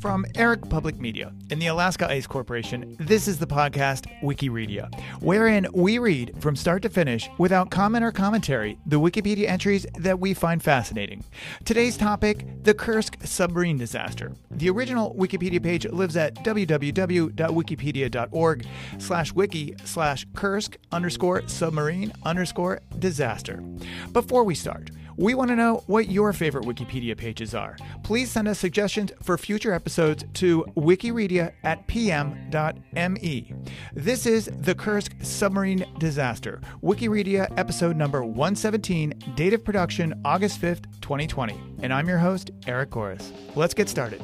From Eric Public Media and the Alaska Ice Corporation, this is the podcast Wikireadia, wherein we read from start to finish, without comment or commentary, the Wikipedia entries that we find fascinating. Today's topic the Kursk submarine disaster. The original Wikipedia page lives at www.wikipedia.org slash wiki slash Kursk underscore submarine underscore disaster. Before we start, we want to know what your favorite Wikipedia pages are. Please send us suggestions for future episodes to wikireadia at pm.me. This is The Kursk Submarine Disaster, Wikireadia episode number 117, date of production August 5th, 2020. And I'm your host, Eric Goris. Let's get started.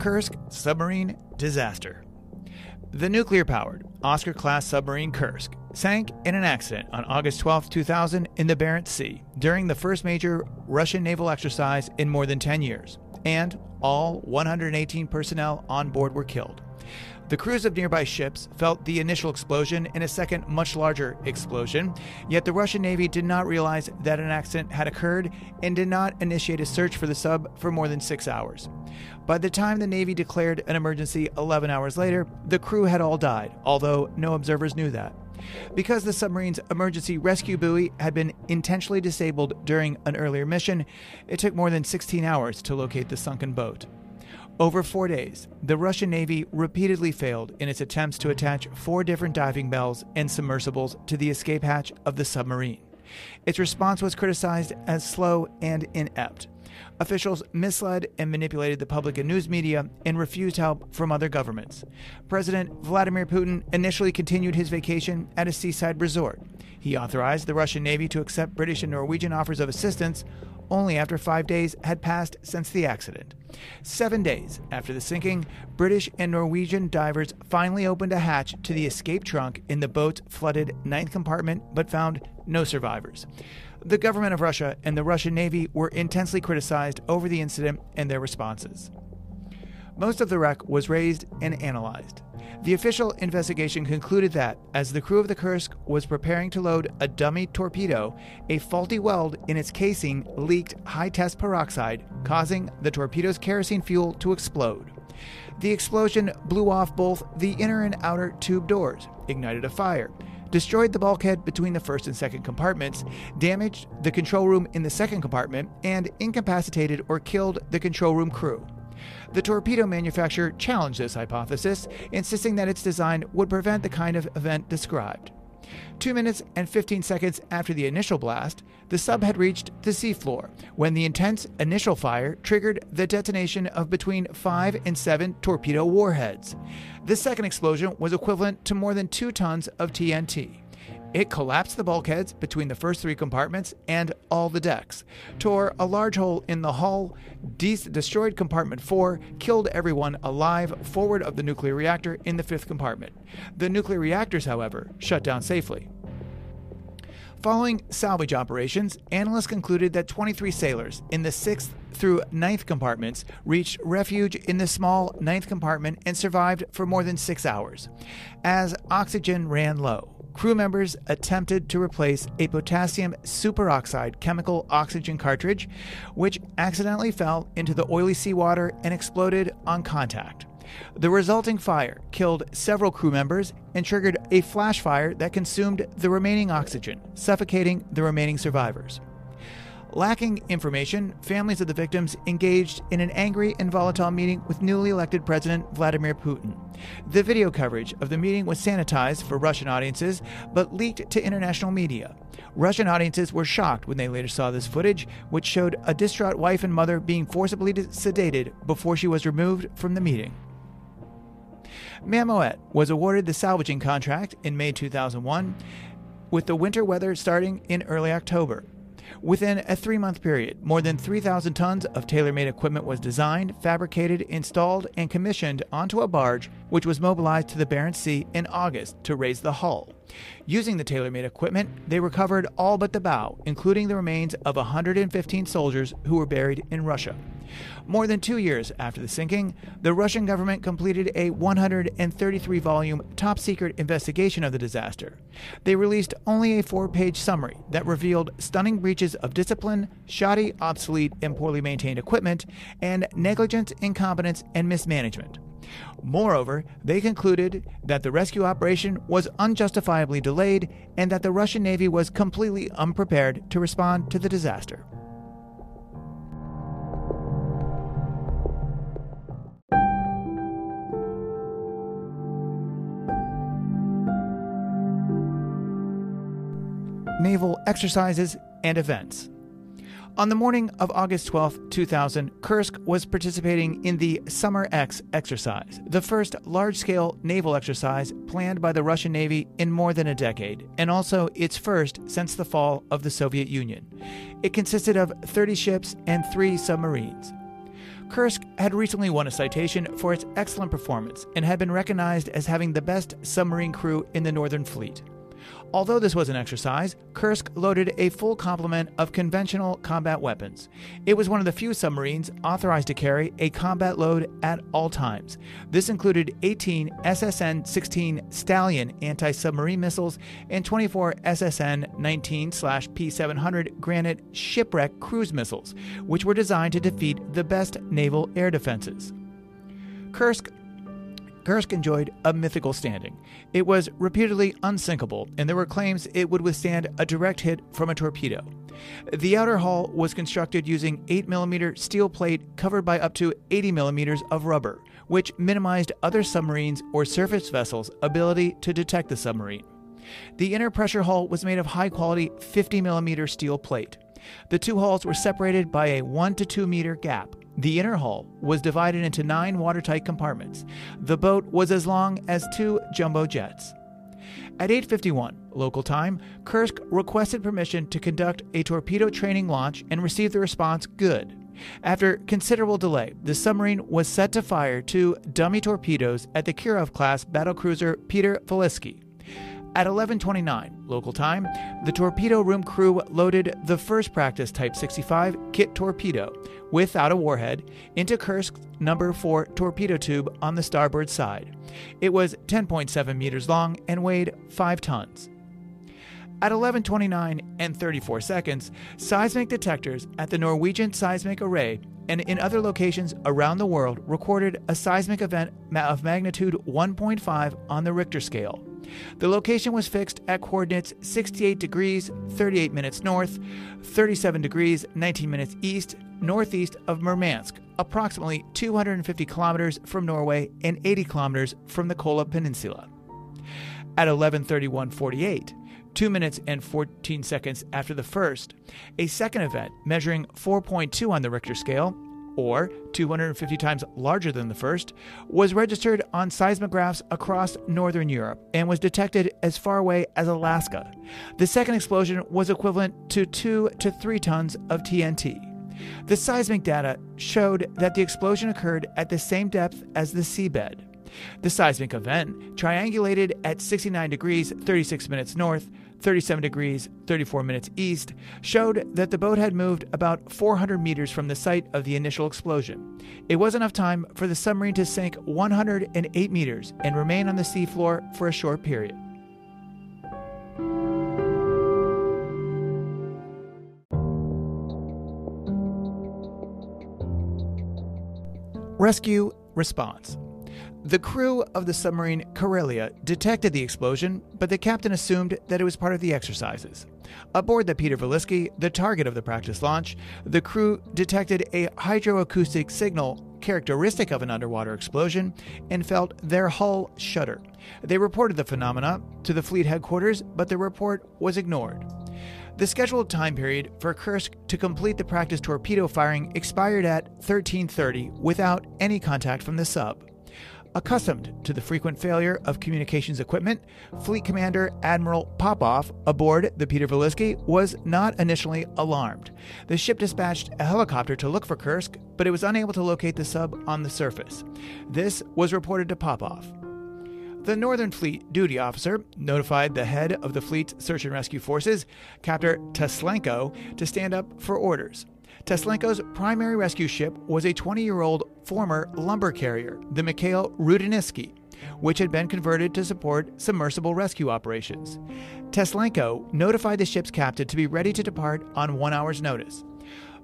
Kursk submarine disaster. The nuclear powered Oscar class submarine Kursk sank in an accident on August 12, 2000, in the Barents Sea during the first major Russian naval exercise in more than 10 years, and all 118 personnel on board were killed. The crews of nearby ships felt the initial explosion and a second, much larger explosion, yet the Russian Navy did not realize that an accident had occurred and did not initiate a search for the sub for more than six hours. By the time the Navy declared an emergency 11 hours later, the crew had all died, although no observers knew that. Because the submarine's emergency rescue buoy had been intentionally disabled during an earlier mission, it took more than 16 hours to locate the sunken boat. Over four days, the Russian Navy repeatedly failed in its attempts to attach four different diving bells and submersibles to the escape hatch of the submarine. Its response was criticized as slow and inept. Officials misled and manipulated the public and news media and refused help from other governments. President Vladimir Putin initially continued his vacation at a seaside resort. He authorized the Russian Navy to accept British and Norwegian offers of assistance only after five days had passed since the accident. Seven days after the sinking, British and Norwegian divers finally opened a hatch to the escape trunk in the boat's flooded ninth compartment but found no survivors. The government of Russia and the Russian Navy were intensely criticized over the incident and their responses. Most of the wreck was raised and analyzed. The official investigation concluded that, as the crew of the Kursk was preparing to load a dummy torpedo, a faulty weld in its casing leaked high test peroxide, causing the torpedo's kerosene fuel to explode. The explosion blew off both the inner and outer tube doors, ignited a fire, destroyed the bulkhead between the first and second compartments, damaged the control room in the second compartment, and incapacitated or killed the control room crew. The torpedo manufacturer challenged this hypothesis, insisting that its design would prevent the kind of event described. Two minutes and 15 seconds after the initial blast, the sub had reached the seafloor when the intense initial fire triggered the detonation of between five and seven torpedo warheads. The second explosion was equivalent to more than two tons of TNT. It collapsed the bulkheads between the first three compartments and all the decks, tore a large hole in the hull, de- destroyed compartment 4, killed everyone alive forward of the nuclear reactor in the fifth compartment. The nuclear reactors, however, shut down safely. Following salvage operations, analysts concluded that 23 sailors in the 6th through 9th compartments reached refuge in the small 9th compartment and survived for more than six hours. As oxygen ran low, crew members attempted to replace a potassium superoxide chemical oxygen cartridge, which accidentally fell into the oily seawater and exploded on contact. The resulting fire killed several crew members and triggered a flash fire that consumed the remaining oxygen, suffocating the remaining survivors. Lacking information, families of the victims engaged in an angry and volatile meeting with newly elected President Vladimir Putin. The video coverage of the meeting was sanitized for Russian audiences, but leaked to international media. Russian audiences were shocked when they later saw this footage, which showed a distraught wife and mother being forcibly sedated before she was removed from the meeting. Mammoet was awarded the salvaging contract in May 2001, with the winter weather starting in early October. Within a three month period, more than 3,000 tons of tailor made equipment was designed, fabricated, installed, and commissioned onto a barge, which was mobilized to the Barents Sea in August to raise the hull. Using the tailor made equipment, they recovered all but the bow, including the remains of 115 soldiers who were buried in Russia. More than two years after the sinking, the Russian government completed a 133 volume top secret investigation of the disaster. They released only a four page summary that revealed stunning breaches of discipline, shoddy, obsolete, and poorly maintained equipment, and negligence, incompetence, and mismanagement. Moreover, they concluded that the rescue operation was unjustifiably delayed and that the Russian Navy was completely unprepared to respond to the disaster. Naval exercises and events. On the morning of August 12, 2000, Kursk was participating in the Summer X exercise, the first large scale naval exercise planned by the Russian Navy in more than a decade, and also its first since the fall of the Soviet Union. It consisted of 30 ships and three submarines. Kursk had recently won a citation for its excellent performance and had been recognized as having the best submarine crew in the Northern Fleet. Although this was an exercise, Kursk loaded a full complement of conventional combat weapons. It was one of the few submarines authorized to carry a combat load at all times. This included 18 SSN 16 Stallion anti submarine missiles and 24 SSN 19 P 700 Granite shipwreck cruise missiles, which were designed to defeat the best naval air defenses. Kursk Kursk enjoyed a mythical standing. It was reputedly unsinkable, and there were claims it would withstand a direct hit from a torpedo. The outer hull was constructed using 8mm steel plate covered by up to 80mm of rubber, which minimized other submarines or surface vessels' ability to detect the submarine. The inner pressure hull was made of high quality 50mm steel plate. The two hulls were separated by a 1 to 2 meter gap. The inner hull was divided into nine watertight compartments. The boat was as long as two jumbo jets. At 8:51 local time, Kursk requested permission to conduct a torpedo training launch and received the response good. After considerable delay, the submarine was set to fire two dummy torpedoes at the Kirov class battlecruiser Peter Veliki. At 11:29 local time, the torpedo room crew loaded the first practice Type 65 kit torpedo without a warhead into Kursk's number 4 torpedo tube on the starboard side. It was 10.7 meters long and weighed 5 tons. At 11:29 and 34 seconds, seismic detectors at the Norwegian Seismic Array and in other locations around the world recorded a seismic event of magnitude 1.5 on the Richter scale. The location was fixed at coordinates 68 degrees 38 minutes north, 37 degrees 19 minutes east, northeast of Murmansk, approximately 250 kilometers from Norway and 80 kilometers from the Kola Peninsula. At 11:31:48, 2 minutes and 14 seconds after the first, a second event measuring 4.2 on the Richter scale or 250 times larger than the first, was registered on seismographs across northern Europe and was detected as far away as Alaska. The second explosion was equivalent to 2 to 3 tons of TNT. The seismic data showed that the explosion occurred at the same depth as the seabed. The seismic event triangulated at 69 degrees 36 minutes north 37 degrees 34 minutes east, showed that the boat had moved about 400 meters from the site of the initial explosion. It was enough time for the submarine to sink 108 meters and remain on the seafloor for a short period. Rescue response. The crew of the submarine Karelia detected the explosion, but the captain assumed that it was part of the exercises. Aboard the Peter Veliki, the target of the practice launch, the crew detected a hydroacoustic signal characteristic of an underwater explosion and felt their hull shudder. They reported the phenomena to the fleet headquarters, but the report was ignored. The scheduled time period for Kursk to complete the practice torpedo firing expired at 1330 without any contact from the sub. Accustomed to the frequent failure of communications equipment, Fleet Commander Admiral Popov aboard the Peter Veliki was not initially alarmed. The ship dispatched a helicopter to look for Kursk, but it was unable to locate the sub on the surface. This was reported to Popov. The Northern Fleet duty officer notified the head of the fleet's search and rescue forces, Captain Teslenko, to stand up for orders. Teslenko's primary rescue ship was a 20 year old former lumber carrier, the Mikhail Rudinitsky, which had been converted to support submersible rescue operations. Teslenko notified the ship's captain to be ready to depart on one hour's notice.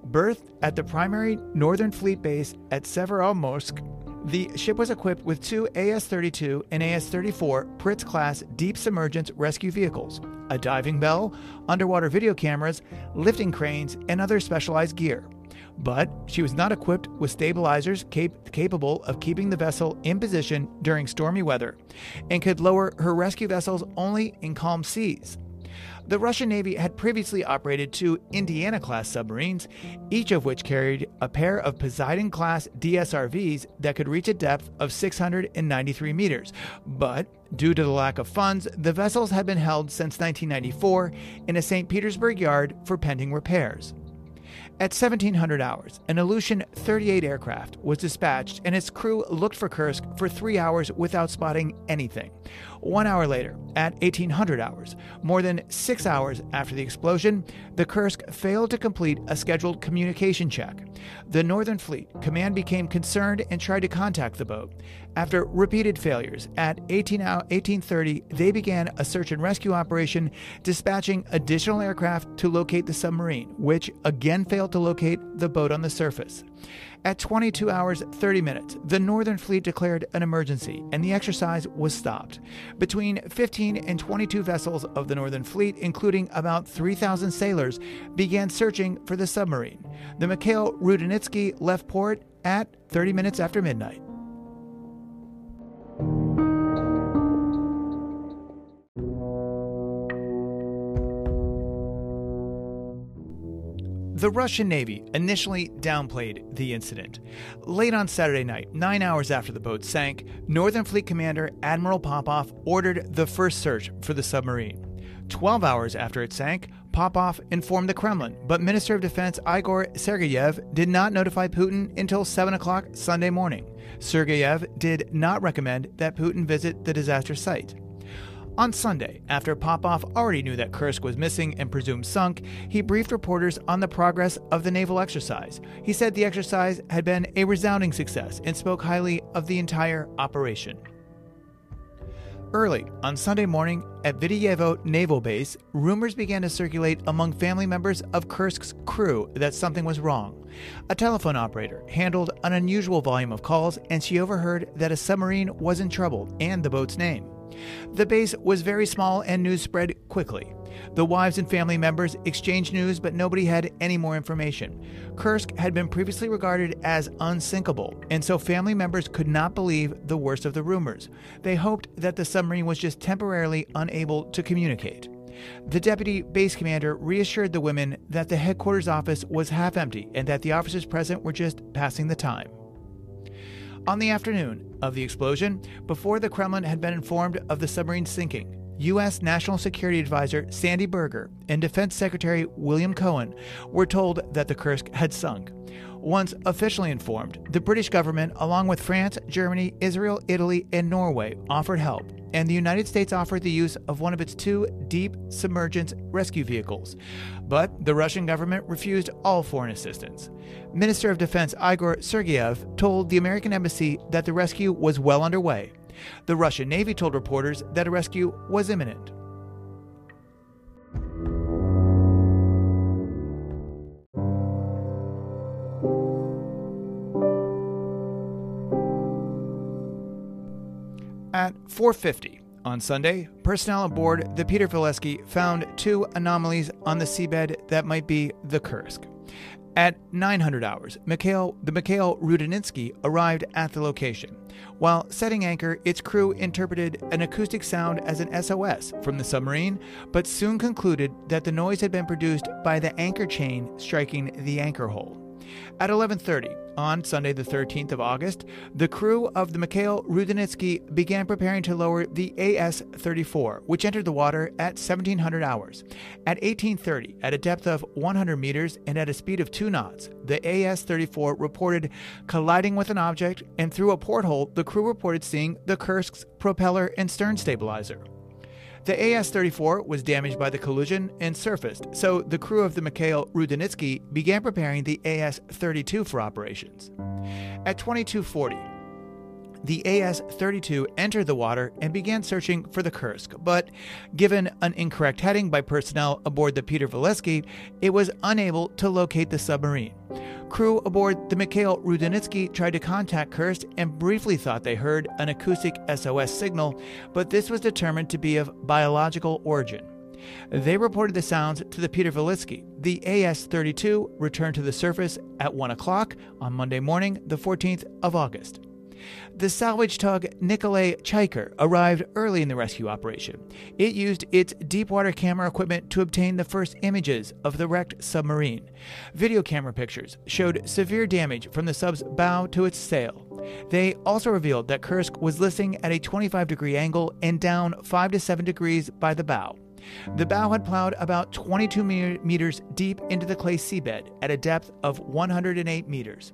Berthed at the primary Northern Fleet base at Severomorsk, the ship was equipped with two AS 32 and AS 34 Priz class deep submergence rescue vehicles, a diving bell, underwater video cameras, lifting cranes, and other specialized gear. But she was not equipped with stabilizers cap- capable of keeping the vessel in position during stormy weather and could lower her rescue vessels only in calm seas. The Russian Navy had previously operated two Indiana class submarines, each of which carried a pair of Poseidon class DSRVs that could reach a depth of 693 meters. But due to the lack of funds, the vessels had been held since 1994 in a St. Petersburg yard for pending repairs. At 1700 hours, an Ilyushin 38 aircraft was dispatched and its crew looked for Kursk for three hours without spotting anything. One hour later, at 1800 hours, more than six hours after the explosion, the Kursk failed to complete a scheduled communication check. The Northern Fleet command became concerned and tried to contact the boat. After repeated failures, at 18 1830, they began a search and rescue operation, dispatching additional aircraft to locate the submarine, which again failed to locate the boat on the surface. At 22 hours 30 minutes, the Northern Fleet declared an emergency and the exercise was stopped. Between 15 and 22 vessels of the Northern Fleet, including about 3,000 sailors, began searching for the submarine. The Mikhail Rudinitsky left port at 30 minutes after midnight. The Russian Navy initially downplayed the incident. Late on Saturday night, nine hours after the boat sank, Northern Fleet Commander Admiral Popov ordered the first search for the submarine. Twelve hours after it sank, Popov informed the Kremlin, but Minister of Defense Igor Sergeyev did not notify Putin until 7 o'clock Sunday morning. Sergeyev did not recommend that Putin visit the disaster site. On Sunday, after Popov already knew that Kursk was missing and presumed sunk, he briefed reporters on the progress of the naval exercise. He said the exercise had been a resounding success and spoke highly of the entire operation. Early on Sunday morning at Vidyayevo Naval Base, rumors began to circulate among family members of Kursk's crew that something was wrong. A telephone operator handled an unusual volume of calls and she overheard that a submarine was in trouble and the boat's name. The base was very small and news spread quickly. The wives and family members exchanged news, but nobody had any more information. Kursk had been previously regarded as unsinkable, and so family members could not believe the worst of the rumors. They hoped that the submarine was just temporarily unable to communicate. The deputy base commander reassured the women that the headquarters office was half empty and that the officers present were just passing the time. On the afternoon of the explosion, before the Kremlin had been informed of the submarine sinking, U.S. National Security Advisor Sandy Berger and Defense Secretary William Cohen were told that the Kursk had sunk. Once officially informed, the British government, along with France, Germany, Israel, Italy, and Norway, offered help, and the United States offered the use of one of its two deep submergence rescue vehicles. But the Russian government refused all foreign assistance. Minister of Defense Igor Sergeyev told the American embassy that the rescue was well underway. The Russian Navy told reporters that a rescue was imminent. At 4:50 on Sunday, personnel aboard the Peter Veliki found two anomalies on the seabed that might be the Kursk. At 900 hours, Mikhail, the Mikhail Rudinitsky arrived at the location. While setting anchor, its crew interpreted an acoustic sound as an SOS from the submarine, but soon concluded that the noise had been produced by the anchor chain striking the anchor hole. At 11:30 on Sunday the 13th of August, the crew of the Mikhail Rudinitsky began preparing to lower the AS-34, which entered the water at 1700 hours. At 1830, at a depth of 100 meters and at a speed of 2 knots, the AS-34 reported colliding with an object, and through a porthole, the crew reported seeing the Kursk's propeller and stern stabilizer. The AS 34 was damaged by the collision and surfaced, so the crew of the Mikhail Rudnitsky began preparing the AS 32 for operations. At 2240, the AS 32 entered the water and began searching for the Kursk, but given an incorrect heading by personnel aboard the Peter Veliki, it was unable to locate the submarine. Crew aboard the Mikhail Rudnitsky tried to contact Kursk and briefly thought they heard an acoustic SOS signal, but this was determined to be of biological origin. They reported the sounds to the Peter Veliki. The AS 32 returned to the surface at 1 o'clock on Monday morning, the 14th of August. The salvage tug Nikolay Chiker arrived early in the rescue operation. It used its deepwater camera equipment to obtain the first images of the wrecked submarine. Video camera pictures showed severe damage from the sub's bow to its sail. They also revealed that Kursk was listing at a 25 degree angle and down 5 to 7 degrees by the bow. The bow had plowed about 22 meters deep into the clay seabed at a depth of 108 meters.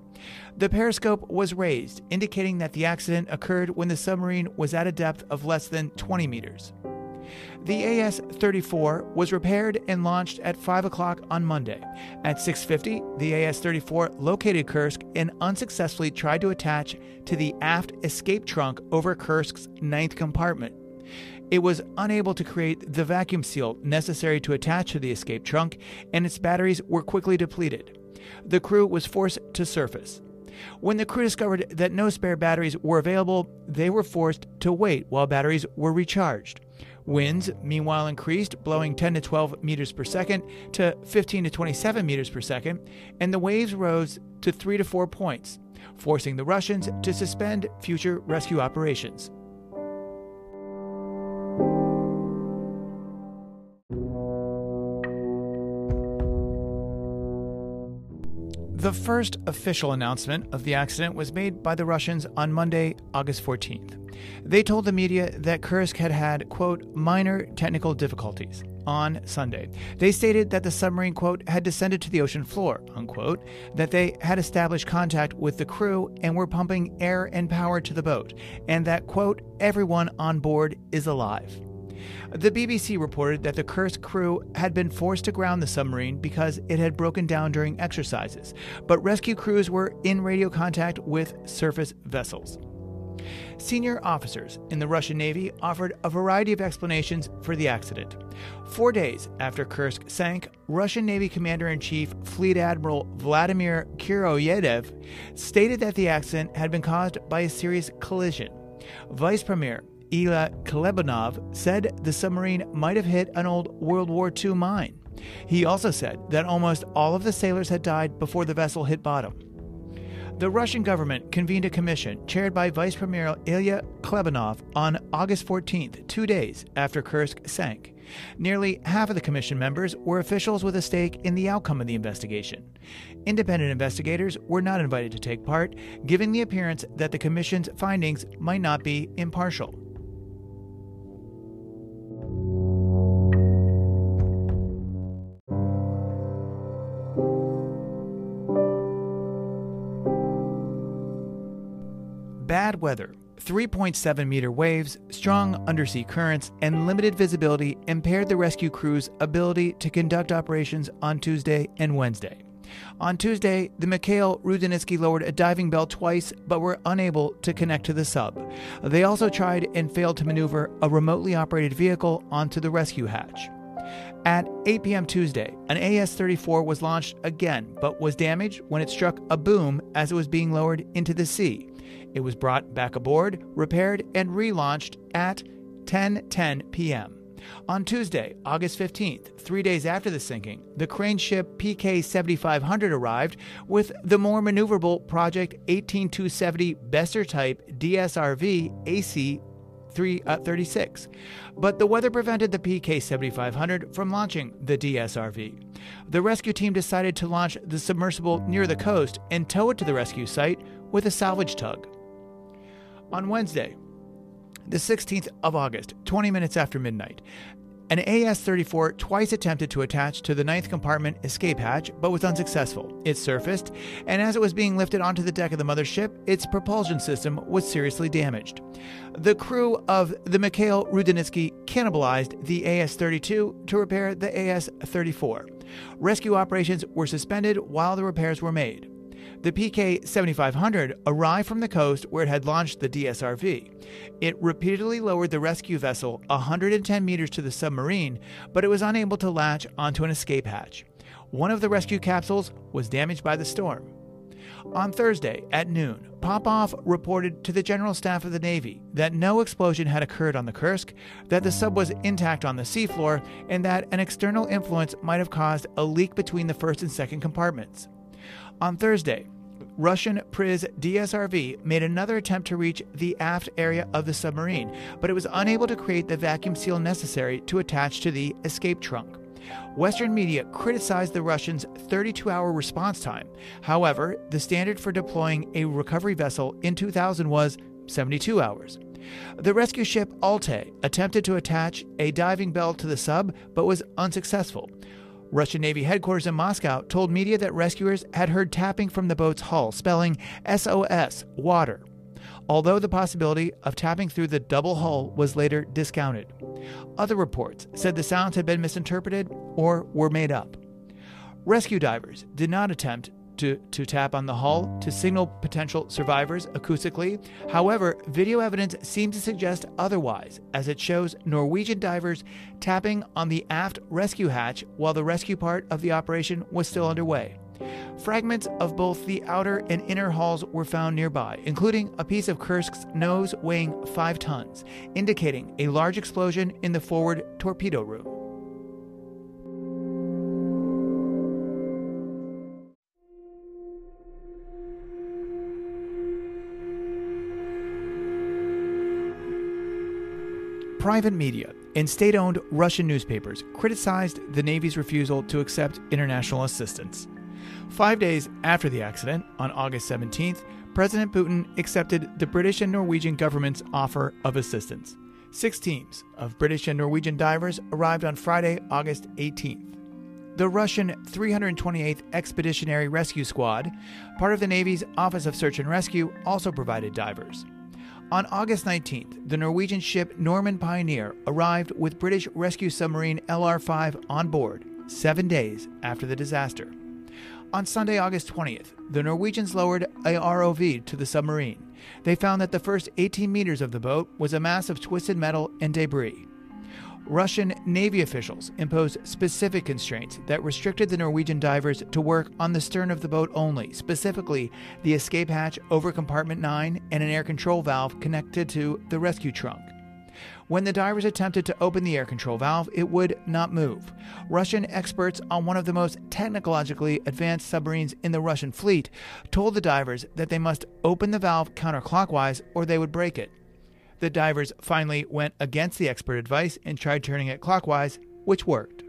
The periscope was raised, indicating that the accident occurred when the submarine was at a depth of less than 20 meters. The AS-34 was repaired and launched at 5 o'clock on Monday. At 6.50, the AS-34 located Kursk and unsuccessfully tried to attach to the aft escape trunk over Kursk's ninth compartment. It was unable to create the vacuum seal necessary to attach to the escape trunk, and its batteries were quickly depleted. The crew was forced to surface. When the crew discovered that no spare batteries were available, they were forced to wait while batteries were recharged. Winds, meanwhile, increased, blowing 10 to 12 meters per second to 15 to 27 meters per second, and the waves rose to 3 to 4 points, forcing the Russians to suspend future rescue operations. The first official announcement of the accident was made by the Russians on Monday, August 14th. They told the media that Kursk had had, quote, minor technical difficulties on Sunday. They stated that the submarine, quote, had descended to the ocean floor, unquote, that they had established contact with the crew and were pumping air and power to the boat, and that, quote, everyone on board is alive. The BBC reported that the Kursk crew had been forced to ground the submarine because it had broken down during exercises, but rescue crews were in radio contact with surface vessels. Senior officers in the Russian Navy offered a variety of explanations for the accident. Four days after Kursk sank, Russian Navy Commander in Chief Fleet Admiral Vladimir Kuroyedov stated that the accident had been caused by a serious collision. Vice Premier Ilya Klebanov said the submarine might have hit an old World War II mine. He also said that almost all of the sailors had died before the vessel hit bottom. The Russian government convened a commission chaired by Vice Premier Ilya Klebanov on August 14th, two days after Kursk sank. Nearly half of the commission members were officials with a stake in the outcome of the investigation. Independent investigators were not invited to take part, giving the appearance that the commission's findings might not be impartial. Bad weather, 3.7 meter waves, strong undersea currents, and limited visibility impaired the rescue crew's ability to conduct operations on Tuesday and Wednesday. On Tuesday, the Mikhail Rudnitsky lowered a diving bell twice but were unable to connect to the sub. They also tried and failed to maneuver a remotely operated vehicle onto the rescue hatch. At 8 p.m. Tuesday, an AS 34 was launched again but was damaged when it struck a boom as it was being lowered into the sea. It was brought back aboard, repaired, and relaunched at 10:10 p.m. On Tuesday, August 15th, three days after the sinking, the crane ship PK 7500 arrived with the more maneuverable Project 18270 Bester type DSRV AC 336. Uh, but the weather prevented the PK 7500 from launching the DSRV. The rescue team decided to launch the submersible near the coast and tow it to the rescue site with a salvage tug. On Wednesday, the 16th of August, 20 minutes after midnight, An AS 34 twice attempted to attach to the ninth compartment escape hatch, but was unsuccessful. It surfaced, and as it was being lifted onto the deck of the mothership, its propulsion system was seriously damaged. The crew of the Mikhail Rudnitsky cannibalized the AS 32 to repair the AS 34. Rescue operations were suspended while the repairs were made. The PK 7500 arrived from the coast where it had launched the DSRV. It repeatedly lowered the rescue vessel 110 meters to the submarine, but it was unable to latch onto an escape hatch. One of the rescue capsules was damaged by the storm. On Thursday at noon, Popov reported to the General Staff of the Navy that no explosion had occurred on the Kursk, that the sub was intact on the seafloor, and that an external influence might have caused a leak between the first and second compartments. On Thursday, Russian Priz DSRV made another attempt to reach the aft area of the submarine, but it was unable to create the vacuum seal necessary to attach to the escape trunk. Western media criticized the Russians' 32 hour response time. However, the standard for deploying a recovery vessel in 2000 was 72 hours. The rescue ship Altay attempted to attach a diving bell to the sub but was unsuccessful. Russian Navy headquarters in Moscow told media that rescuers had heard tapping from the boat's hull, spelling SOS, water, although the possibility of tapping through the double hull was later discounted. Other reports said the sounds had been misinterpreted or were made up. Rescue divers did not attempt to, to tap on the hull to signal potential survivors acoustically. However, video evidence seems to suggest otherwise, as it shows Norwegian divers tapping on the aft rescue hatch while the rescue part of the operation was still underway. Fragments of both the outer and inner hulls were found nearby, including a piece of Kursk's nose weighing 5 tons, indicating a large explosion in the forward torpedo room. Private media and state owned Russian newspapers criticized the Navy's refusal to accept international assistance. Five days after the accident, on August 17th, President Putin accepted the British and Norwegian government's offer of assistance. Six teams of British and Norwegian divers arrived on Friday, August 18th. The Russian 328th Expeditionary Rescue Squad, part of the Navy's Office of Search and Rescue, also provided divers. On August 19th, the Norwegian ship Normand Pioneer arrived with British rescue submarine LR 5 on board, seven days after the disaster. On Sunday, August 20th, the Norwegians lowered a ROV to the submarine. They found that the first 18 meters of the boat was a mass of twisted metal and debris. Russian Navy officials imposed specific constraints that restricted the Norwegian divers to work on the stern of the boat only, specifically the escape hatch over compartment 9 and an air control valve connected to the rescue trunk. When the divers attempted to open the air control valve, it would not move. Russian experts on one of the most technologically advanced submarines in the Russian fleet told the divers that they must open the valve counterclockwise or they would break it. The divers finally went against the expert advice and tried turning it clockwise, which worked.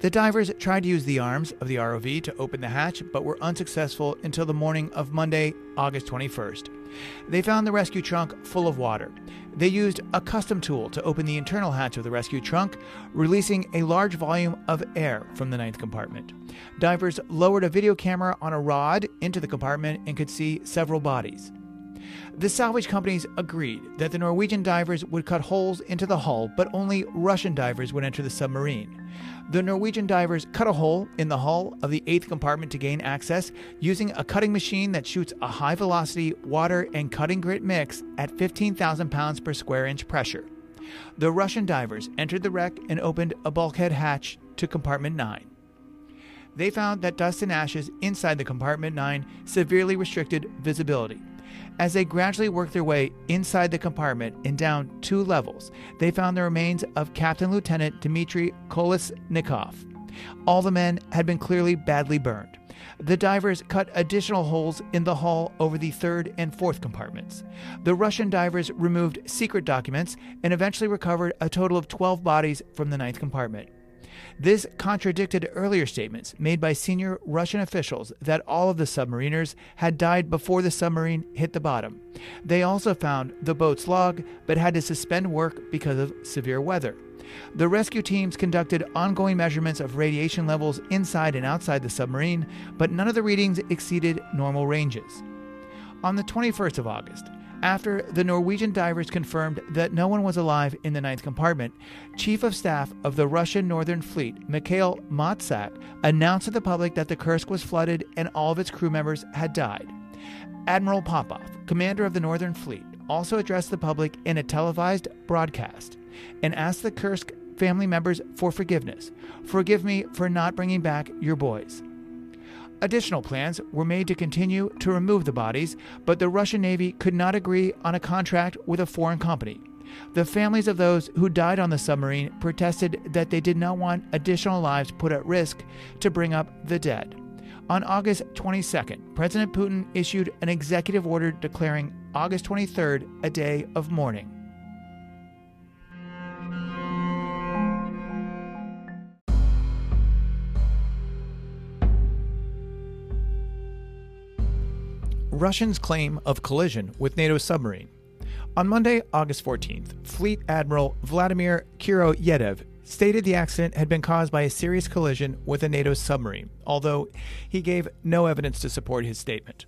The divers tried to use the arms of the ROV to open the hatch, but were unsuccessful until the morning of Monday, August 21st. They found the rescue trunk full of water. They used a custom tool to open the internal hatch of the rescue trunk, releasing a large volume of air from the ninth compartment. Divers lowered a video camera on a rod into the compartment and could see several bodies. The salvage companies agreed that the Norwegian divers would cut holes into the hull, but only Russian divers would enter the submarine. The Norwegian divers cut a hole in the hull of the eighth compartment to gain access using a cutting machine that shoots a high velocity water and cutting grit mix at 15,000 pounds per square inch pressure. The Russian divers entered the wreck and opened a bulkhead hatch to compartment 9 they found that dust and ashes inside the compartment 9 severely restricted visibility. As they gradually worked their way inside the compartment and down two levels, they found the remains of Captain Lieutenant Dmitry Kolesnikov. All the men had been clearly badly burned. The divers cut additional holes in the hull over the third and fourth compartments. The Russian divers removed secret documents and eventually recovered a total of 12 bodies from the ninth compartment. This contradicted earlier statements made by senior Russian officials that all of the submariners had died before the submarine hit the bottom. They also found the boat's log, but had to suspend work because of severe weather. The rescue teams conducted ongoing measurements of radiation levels inside and outside the submarine, but none of the readings exceeded normal ranges. On the 21st of August, after the Norwegian divers confirmed that no one was alive in the ninth compartment, Chief of Staff of the Russian Northern Fleet, Mikhail Motsak, announced to the public that the Kursk was flooded and all of its crew members had died. Admiral Popov, commander of the Northern Fleet, also addressed the public in a televised broadcast and asked the Kursk family members for forgiveness. Forgive me for not bringing back your boys. Additional plans were made to continue to remove the bodies, but the Russian Navy could not agree on a contract with a foreign company. The families of those who died on the submarine protested that they did not want additional lives put at risk to bring up the dead. On August 22nd, President Putin issued an executive order declaring August 23rd a day of mourning. Russians' claim of collision with NATO submarine. On Monday, August 14th, Fleet Admiral Vladimir Kuroyedov stated the accident had been caused by a serious collision with a NATO submarine, although he gave no evidence to support his statement.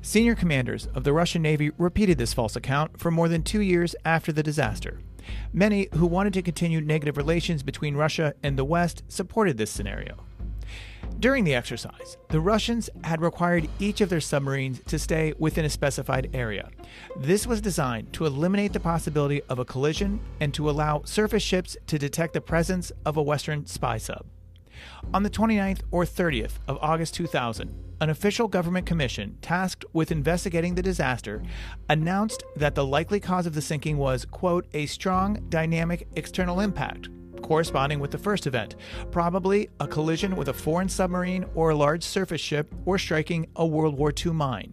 Senior commanders of the Russian Navy repeated this false account for more than two years after the disaster. Many who wanted to continue negative relations between Russia and the West supported this scenario. During the exercise, the Russians had required each of their submarines to stay within a specified area. This was designed to eliminate the possibility of a collision and to allow surface ships to detect the presence of a Western spy sub. On the 29th or 30th of August 2000, an official government commission tasked with investigating the disaster announced that the likely cause of the sinking was, quote, a strong dynamic external impact, corresponding with the first event, probably a collision with a foreign submarine or a large surface ship or striking a World War II mine.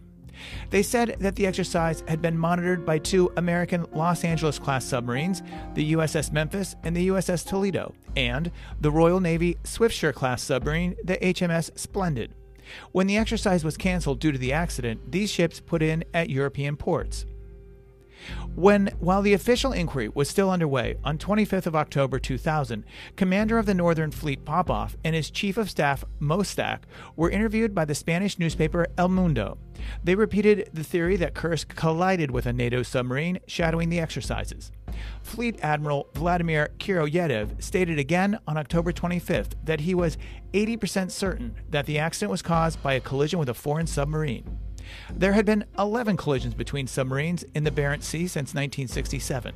They said that the exercise had been monitored by two American Los Angeles class submarines, the USS Memphis and the USS Toledo, and the Royal Navy Swiftsure class submarine, the HMS Splendid. When the exercise was canceled due to the accident, these ships put in at European ports. When, while the official inquiry was still underway, on 25th of October 2000, Commander of the Northern Fleet Popov and his Chief of Staff Motsak were interviewed by the Spanish newspaper El Mundo. They repeated the theory that Kursk collided with a NATO submarine shadowing the exercises. Fleet Admiral Vladimir Kuroyedov stated again on October 25th that he was 80% certain that the accident was caused by a collision with a foreign submarine. There had been 11 collisions between submarines in the Barents Sea since 1967.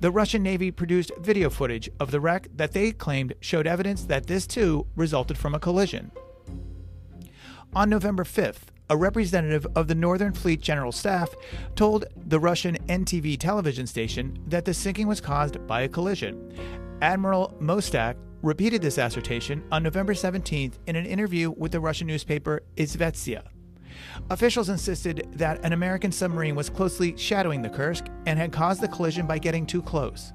The Russian Navy produced video footage of the wreck that they claimed showed evidence that this too resulted from a collision. On November 5th, a representative of the Northern Fleet General Staff told the Russian NTV television station that the sinking was caused by a collision. Admiral Motsak repeated this assertion on November 17th in an interview with the Russian newspaper Izvestia. Officials insisted that an American submarine was closely shadowing the Kursk and had caused the collision by getting too close.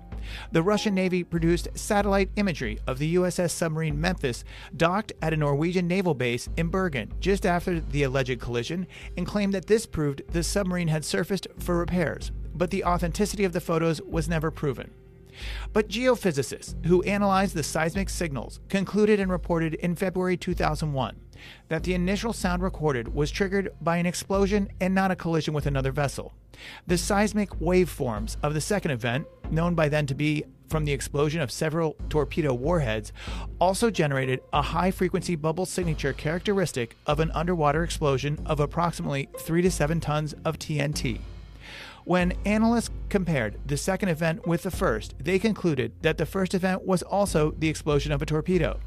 The Russian Navy produced satellite imagery of the USS submarine Memphis docked at a Norwegian naval base in Bergen just after the alleged collision and claimed that this proved the submarine had surfaced for repairs, but the authenticity of the photos was never proven. But geophysicists who analyzed the seismic signals concluded and reported in February 2001 that the initial sound recorded was triggered by an explosion and not a collision with another vessel. The seismic waveforms of the second event, known by then to be from the explosion of several torpedo warheads, also generated a high frequency bubble signature characteristic of an underwater explosion of approximately 3 to 7 tons of TNT. When analysts compared the second event with the first, they concluded that the first event was also the explosion of a torpedo.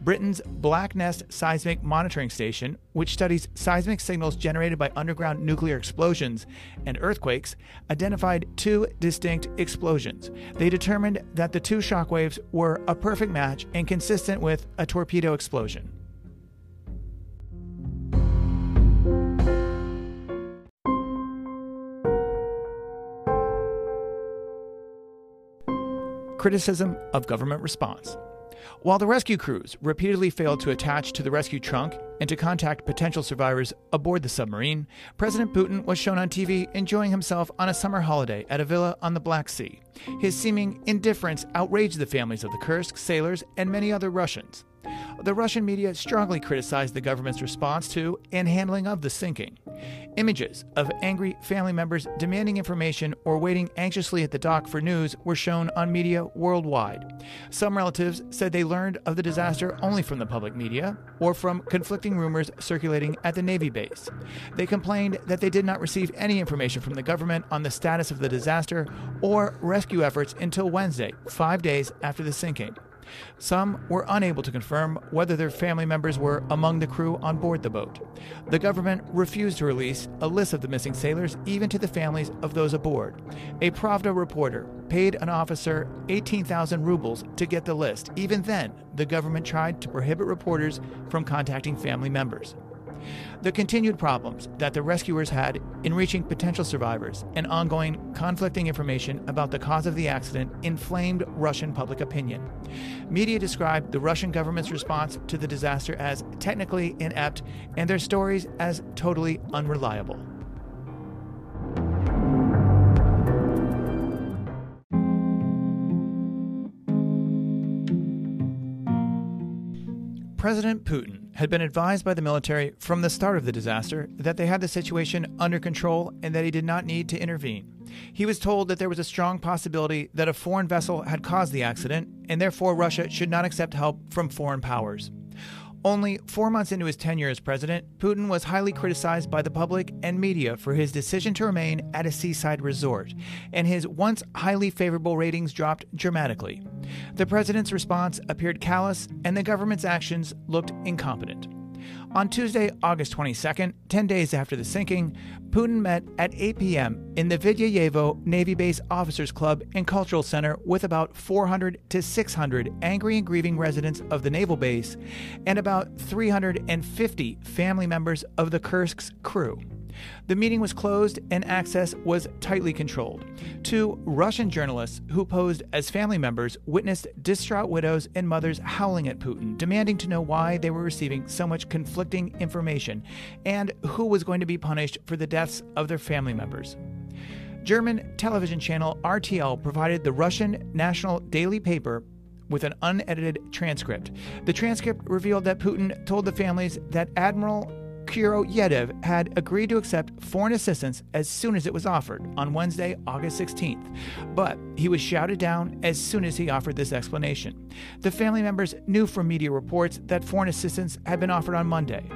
Britain's Blacknest Seismic Monitoring Station, which studies seismic signals generated by underground nuclear explosions and earthquakes, identified two distinct explosions. They determined that the two shockwaves were a perfect match and consistent with a torpedo explosion. Criticism of government response. While the rescue crews repeatedly failed to attach to the rescue trunk and to contact potential survivors aboard the submarine, President Putin was shown on TV enjoying himself on a summer holiday at a villa on the Black Sea. His seeming indifference outraged the families of the Kursk sailors and many other Russians. The Russian media strongly criticized the government's response to and handling of the sinking. Images of angry family members demanding information or waiting anxiously at the dock for news were shown on media worldwide. Some relatives said they learned of the disaster only from the public media or from conflicting rumors circulating at the Navy base. They complained that they did not receive any information from the government on the status of the disaster or rescue efforts until Wednesday, five days after the sinking. Some were unable to confirm whether their family members were among the crew on board the boat. The government refused to release a list of the missing sailors even to the families of those aboard. A Pravda reporter paid an officer 18,000 rubles to get the list. Even then, the government tried to prohibit reporters from contacting family members. The continued problems that the rescuers had in reaching potential survivors and ongoing conflicting information about the cause of the accident inflamed Russian public opinion. Media described the Russian government's response to the disaster as technically inept and their stories as totally unreliable. President Putin had been advised by the military from the start of the disaster that they had the situation under control and that he did not need to intervene. He was told that there was a strong possibility that a foreign vessel had caused the accident, and therefore Russia should not accept help from foreign powers. Only four months into his tenure as president, Putin was highly criticized by the public and media for his decision to remain at a seaside resort, and his once highly favorable ratings dropped dramatically. The president's response appeared callous, and the government's actions looked incompetent. On Tuesday, August 22nd, 10 days after the sinking, Putin met at 8 p.m. in the Vidyayevo Navy Base Officers Club and Cultural Center with about 400 to 600 angry and grieving residents of the naval base and about 350 family members of the Kursk's crew. The meeting was closed and access was tightly controlled. Two Russian journalists who posed as family members witnessed distraught widows and mothers howling at Putin, demanding to know why they were receiving so much conflicting information and who was going to be punished for the deaths of their family members. German television channel RTL provided the Russian national daily paper with an unedited transcript. The transcript revealed that Putin told the families that Admiral Kuroyedov had agreed to accept foreign assistance as soon as it was offered on Wednesday, August 16th, but he was shouted down as soon as he offered this explanation. The family members knew from media reports that foreign assistance had been offered on Monday.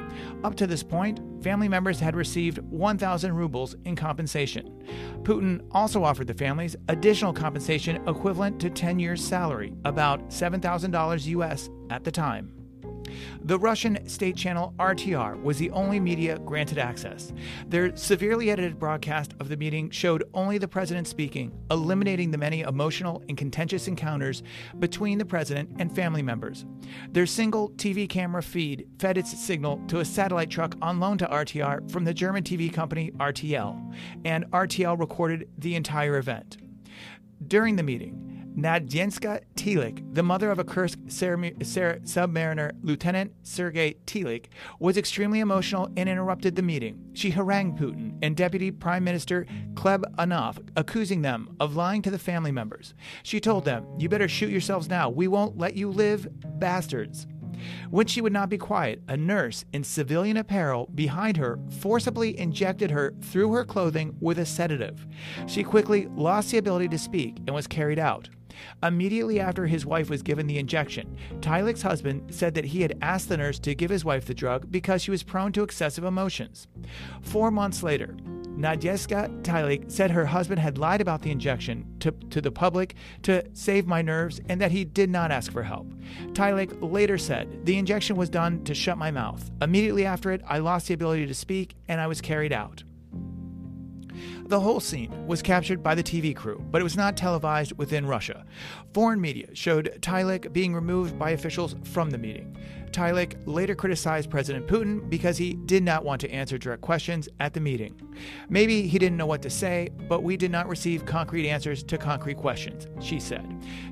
Up to this point, family members had received 1,000 rubles in compensation. Putin also offered the families additional compensation equivalent to 10 years' salary, about $7,000 US at the time. The Russian state channel RTR was the only media granted access. Their severely edited broadcast of the meeting showed only the president speaking, eliminating the many emotional and contentious encounters between the president and family members. Their single TV camera feed fed its signal to a satellite truck on loan to RTR from the German TV company RTL, and RTL recorded the entire event. During the meeting, Nadjenska Tylik, the mother of a Kursk submariner, Lieutenant Sergei Tylik, was extremely emotional and interrupted the meeting. She harangued Putin and Deputy Prime Minister Gleb Anov, accusing them of lying to the family members. She told them, You better shoot yourselves now. We won't let you live, bastards. When she would not be quiet, a nurse in civilian apparel behind her forcibly injected her through her clothing with a sedative. She quickly lost the ability to speak and was carried out. Immediately after his wife was given the injection, Tylik's husband said that he had asked the nurse to give his wife the drug because she was prone to excessive emotions. Four months later, Nadjeska Tylik said her husband had lied about the injection to, to the public to save my nerves and that he did not ask for help. Tylik later said, The injection was done to shut my mouth. Immediately after it, I lost the ability to speak and I was carried out. The whole scene was captured by the TV crew, but it was not televised within Russia. Foreign media showed Tylik being removed by officials from the meeting. Tylik later criticized President Putin because he did not want to answer direct questions at the meeting. Maybe he didn't know what to say, but we did not receive concrete answers to concrete questions, she said.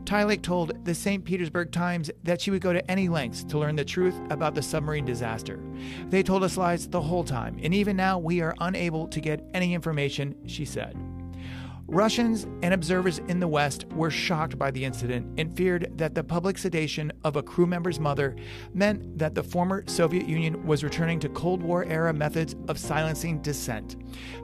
Tylik told the St. Petersburg Times that she would go to any lengths to learn the truth about the submarine disaster. They told us lies the whole time, and even now we are unable to get any information, she said. Russians and observers in the West were shocked by the incident and feared that the public sedation of a crew member's mother meant that the former Soviet Union was returning to Cold War era methods of silencing dissent.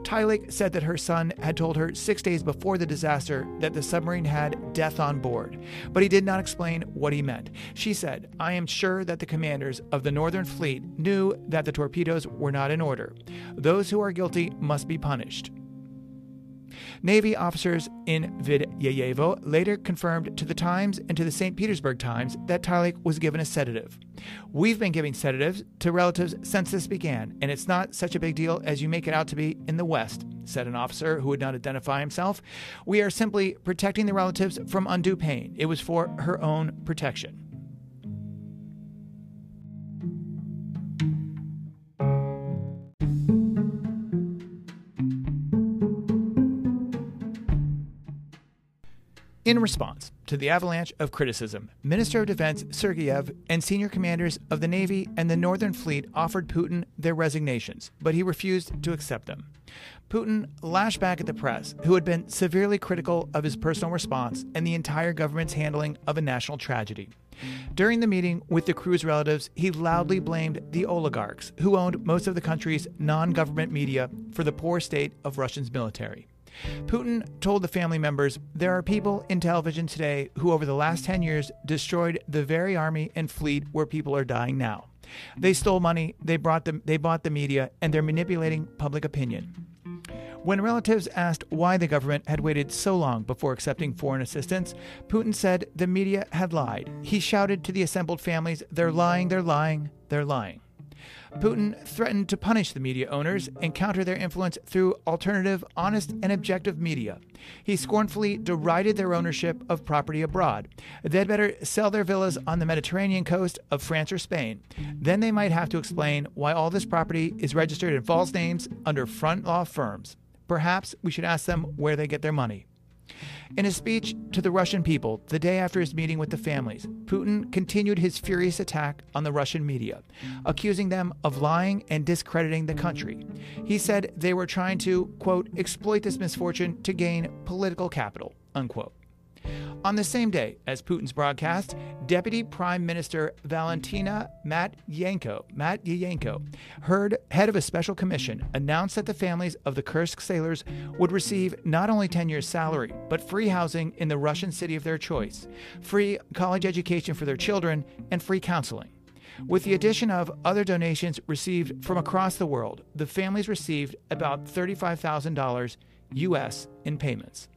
Tylik said that her son had told her six days before the disaster that the submarine had death on board, but he did not explain what he meant. She said, I am sure that the commanders of the Northern Fleet knew that the torpedoes were not in order. Those who are guilty must be punished. Navy officers in Vidyayevo later confirmed to the Times and to the St. Petersburg Times that Tylik was given a sedative. We've been giving sedatives to relatives since this began, and it's not such a big deal as you make it out to be in the West, said an officer who would not identify himself. We are simply protecting the relatives from undue pain. It was for her own protection. In response to the avalanche of criticism, Minister of Defense Sergeyev and senior commanders of the Navy and the Northern Fleet offered Putin their resignations, but he refused to accept them. Putin lashed back at the press, who had been severely critical of his personal response and the entire government's handling of a national tragedy. During the meeting with the crew's relatives, he loudly blamed the oligarchs, who owned most of the country's non government media, for the poor state of Russia's military. Putin told the family members there are people in television today who, over the last 10 years, destroyed the very army and fleet where people are dying now. They stole money, they, brought the, they bought the media, and they're manipulating public opinion. When relatives asked why the government had waited so long before accepting foreign assistance, Putin said the media had lied. He shouted to the assembled families, They're lying, they're lying, they're lying. Putin threatened to punish the media owners and counter their influence through alternative, honest, and objective media. He scornfully derided their ownership of property abroad. They'd better sell their villas on the Mediterranean coast of France or Spain. Then they might have to explain why all this property is registered in false names under front law firms. Perhaps we should ask them where they get their money. In a speech to the Russian people the day after his meeting with the families, Putin continued his furious attack on the Russian media, accusing them of lying and discrediting the country. He said they were trying to, quote, exploit this misfortune to gain political capital, unquote. On the same day as Putin's broadcast, Deputy Prime Minister Valentina Matviyenko, Matviyenko, heard head of a special commission, announced that the families of the Kursk sailors would receive not only 10 years' salary, but free housing in the Russian city of their choice, free college education for their children, and free counseling. With the addition of other donations received from across the world, the families received about $35,000 US in payments.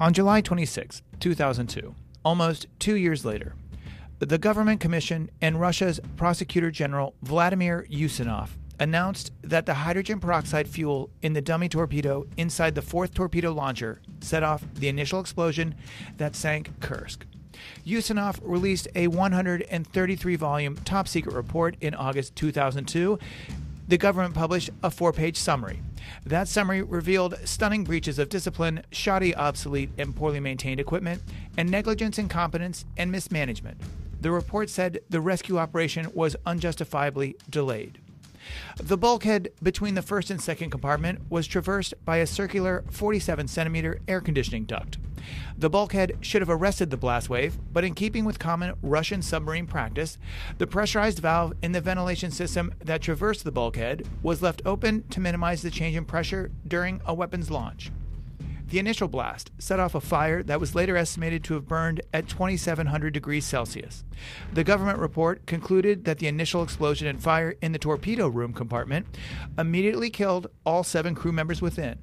On July 26, 2002, almost two years later, the Government Commission and Russia's Prosecutor General Vladimir Ustinov announced that the hydrogen peroxide fuel in the dummy torpedo inside the fourth torpedo launcher set off the initial explosion that sank Kursk. Ustinov released a 133 volume top secret report in August 2002. The government published a four page summary. That summary revealed stunning breaches of discipline, shoddy, obsolete, and poorly maintained equipment, and negligence, incompetence, and mismanagement. The report said the rescue operation was unjustifiably delayed. The bulkhead between the first and second compartment was traversed by a circular 47 centimeter air conditioning duct. The bulkhead should have arrested the blast wave, but in keeping with common Russian submarine practice, the pressurized valve in the ventilation system that traversed the bulkhead was left open to minimize the change in pressure during a weapon's launch. The initial blast set off a fire that was later estimated to have burned at 2700 degrees Celsius. The government report concluded that the initial explosion and fire in the torpedo room compartment immediately killed all seven crew members within.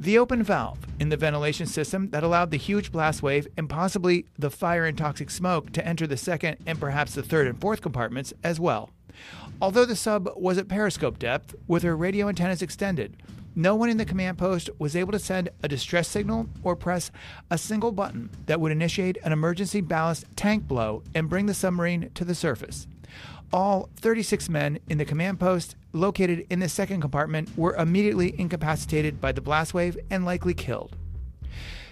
The open valve in the ventilation system that allowed the huge blast wave and possibly the fire and toxic smoke to enter the second and perhaps the third and fourth compartments as well. Although the sub was at periscope depth, with her radio antennas extended, no one in the command post was able to send a distress signal or press a single button that would initiate an emergency ballast tank blow and bring the submarine to the surface. All 36 men in the command post located in the second compartment were immediately incapacitated by the blast wave and likely killed.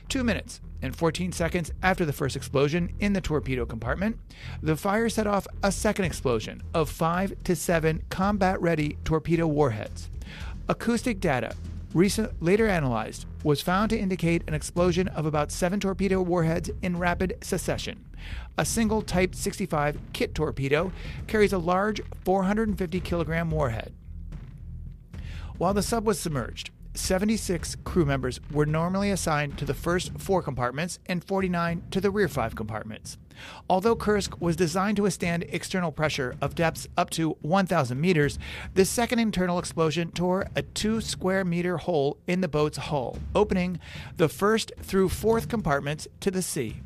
Two minutes and 14 seconds after the first explosion in the torpedo compartment, the fire set off a second explosion of five to seven combat ready torpedo warheads. Acoustic data, recent, later analyzed, was found to indicate an explosion of about seven torpedo warheads in rapid succession. A single Type 65 kit torpedo carries a large 450 kilogram warhead. While the sub was submerged, 76 crew members were normally assigned to the first four compartments and 49 to the rear five compartments. Although Kursk was designed to withstand external pressure of depths up to 1,000 meters, the second internal explosion tore a two square meter hole in the boat's hull, opening the first through fourth compartments to the sea.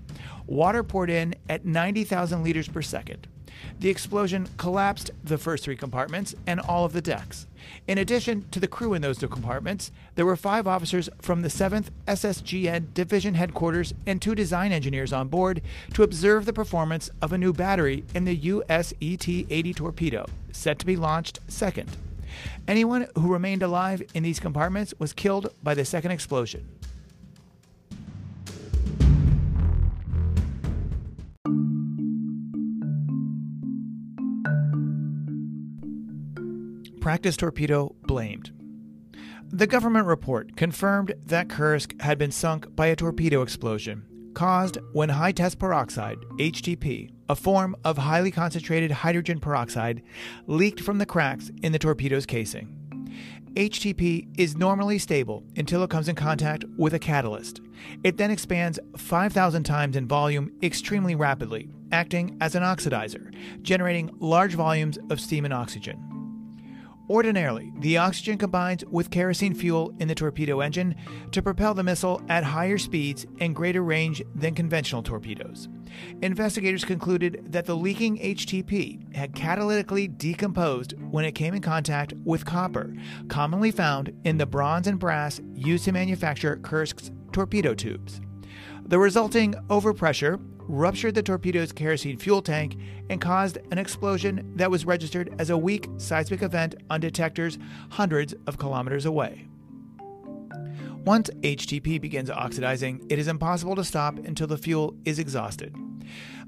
Water poured in at 90,000 liters per second. The explosion collapsed the first three compartments and all of the decks. In addition to the crew in those two compartments, there were five officers from the 7th SSGN Division Headquarters and two design engineers on board to observe the performance of a new battery in the USET 80 torpedo, set to be launched second. Anyone who remained alive in these compartments was killed by the second explosion. Practice torpedo blamed. The government report confirmed that Kursk had been sunk by a torpedo explosion caused when high test peroxide, HTP, a form of highly concentrated hydrogen peroxide, leaked from the cracks in the torpedo's casing. HTP is normally stable until it comes in contact with a catalyst. It then expands 5,000 times in volume extremely rapidly, acting as an oxidizer, generating large volumes of steam and oxygen. Ordinarily, the oxygen combines with kerosene fuel in the torpedo engine to propel the missile at higher speeds and greater range than conventional torpedoes. Investigators concluded that the leaking HTP had catalytically decomposed when it came in contact with copper, commonly found in the bronze and brass used to manufacture Kursk's torpedo tubes. The resulting overpressure ruptured the torpedo's kerosene fuel tank and caused an explosion that was registered as a weak seismic event on detectors hundreds of kilometers away. Once HTP begins oxidizing, it is impossible to stop until the fuel is exhausted.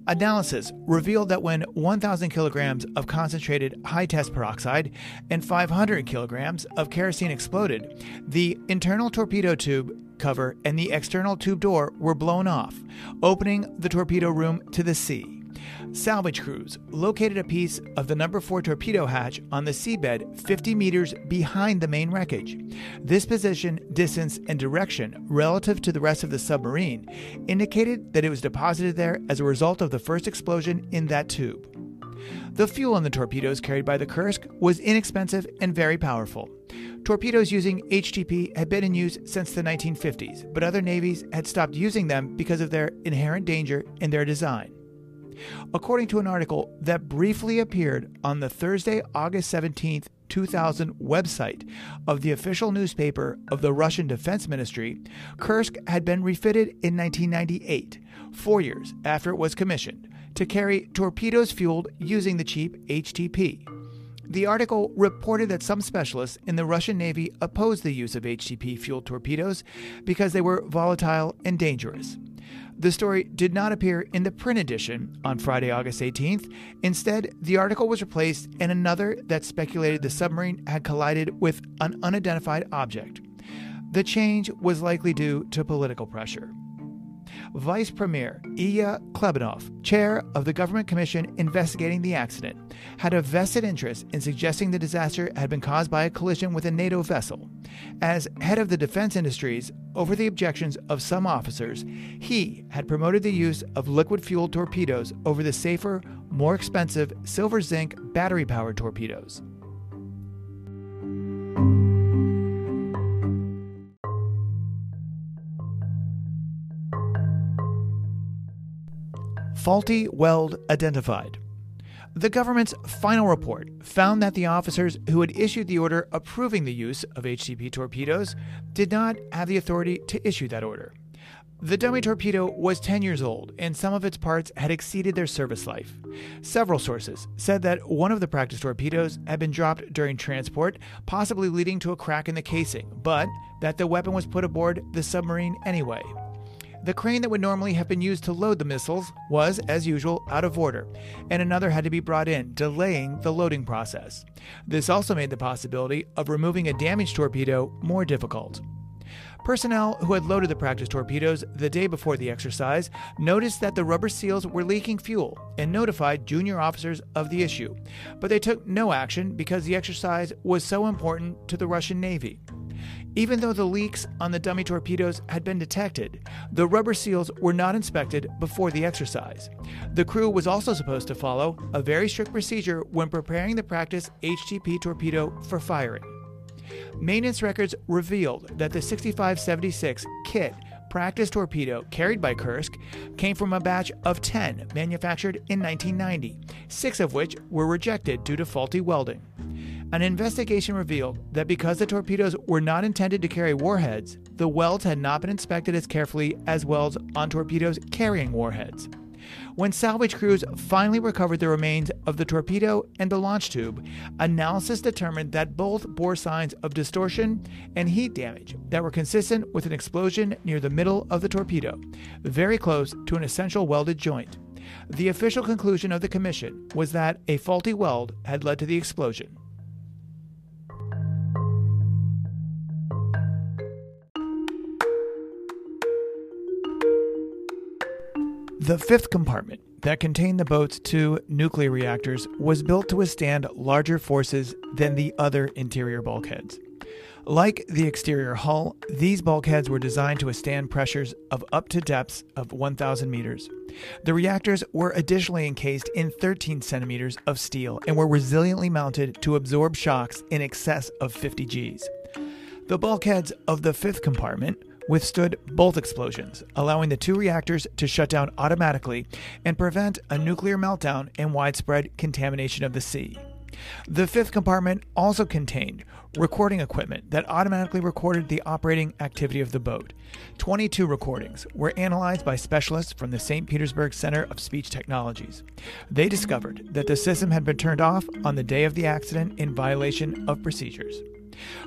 Analysis revealed that when 1,000 kilograms of concentrated high test peroxide and 500 kilograms of kerosene exploded, the internal torpedo tube cover and the external tube door were blown off, opening the torpedo room to the sea. Salvage crews located a piece of the number 4 torpedo hatch on the seabed 50 meters behind the main wreckage. This position, distance, and direction relative to the rest of the submarine indicated that it was deposited there as a result of the first explosion in that tube. The fuel in the torpedoes carried by the Kursk was inexpensive and very powerful. Torpedoes using HTP had been in use since the 1950s, but other navies had stopped using them because of their inherent danger in their design. According to an article that briefly appeared on the Thursday, August 17, 2000 website of the official newspaper of the Russian Defense Ministry, Kursk had been refitted in 1998, four years after it was commissioned, to carry torpedoes fueled using the cheap HTP. The article reported that some specialists in the Russian Navy opposed the use of HTP fueled torpedoes because they were volatile and dangerous. The story did not appear in the print edition on Friday, August 18th. Instead, the article was replaced in another that speculated the submarine had collided with an unidentified object. The change was likely due to political pressure. Vice Premier Ilya Klebanov, chair of the government commission investigating the accident, had a vested interest in suggesting the disaster had been caused by a collision with a NATO vessel. As head of the defense industries, over the objections of some officers, he had promoted the use of liquid fueled torpedoes over the safer, more expensive silver zinc battery powered torpedoes. Faulty weld identified. The government's final report found that the officers who had issued the order approving the use of HTP torpedoes did not have the authority to issue that order. The dummy torpedo was 10 years old, and some of its parts had exceeded their service life. Several sources said that one of the practice torpedoes had been dropped during transport, possibly leading to a crack in the casing, but that the weapon was put aboard the submarine anyway. The crane that would normally have been used to load the missiles was, as usual, out of order, and another had to be brought in, delaying the loading process. This also made the possibility of removing a damaged torpedo more difficult. Personnel who had loaded the practice torpedoes the day before the exercise noticed that the rubber seals were leaking fuel and notified junior officers of the issue, but they took no action because the exercise was so important to the Russian Navy. Even though the leaks on the dummy torpedoes had been detected, the rubber seals were not inspected before the exercise. The crew was also supposed to follow a very strict procedure when preparing the practice HTP torpedo for firing. Maintenance records revealed that the 6576 kit practice torpedo carried by Kursk came from a batch of 10 manufactured in 1990, six of which were rejected due to faulty welding. An investigation revealed that because the torpedoes were not intended to carry warheads, the welds had not been inspected as carefully as welds on torpedoes carrying warheads. When salvage crews finally recovered the remains of the torpedo and the launch tube, analysis determined that both bore signs of distortion and heat damage that were consistent with an explosion near the middle of the torpedo, very close to an essential welded joint. The official conclusion of the commission was that a faulty weld had led to the explosion. The fifth compartment that contained the boat's two nuclear reactors was built to withstand larger forces than the other interior bulkheads. Like the exterior hull, these bulkheads were designed to withstand pressures of up to depths of 1,000 meters. The reactors were additionally encased in 13 centimeters of steel and were resiliently mounted to absorb shocks in excess of 50 Gs. The bulkheads of the fifth compartment withstood both explosions, allowing the two reactors to shut down automatically and prevent a nuclear meltdown and widespread contamination of the sea. The fifth compartment also contained recording equipment that automatically recorded the operating activity of the boat. 22 recordings were analyzed by specialists from the St. Petersburg Center of Speech Technologies. They discovered that the system had been turned off on the day of the accident in violation of procedures.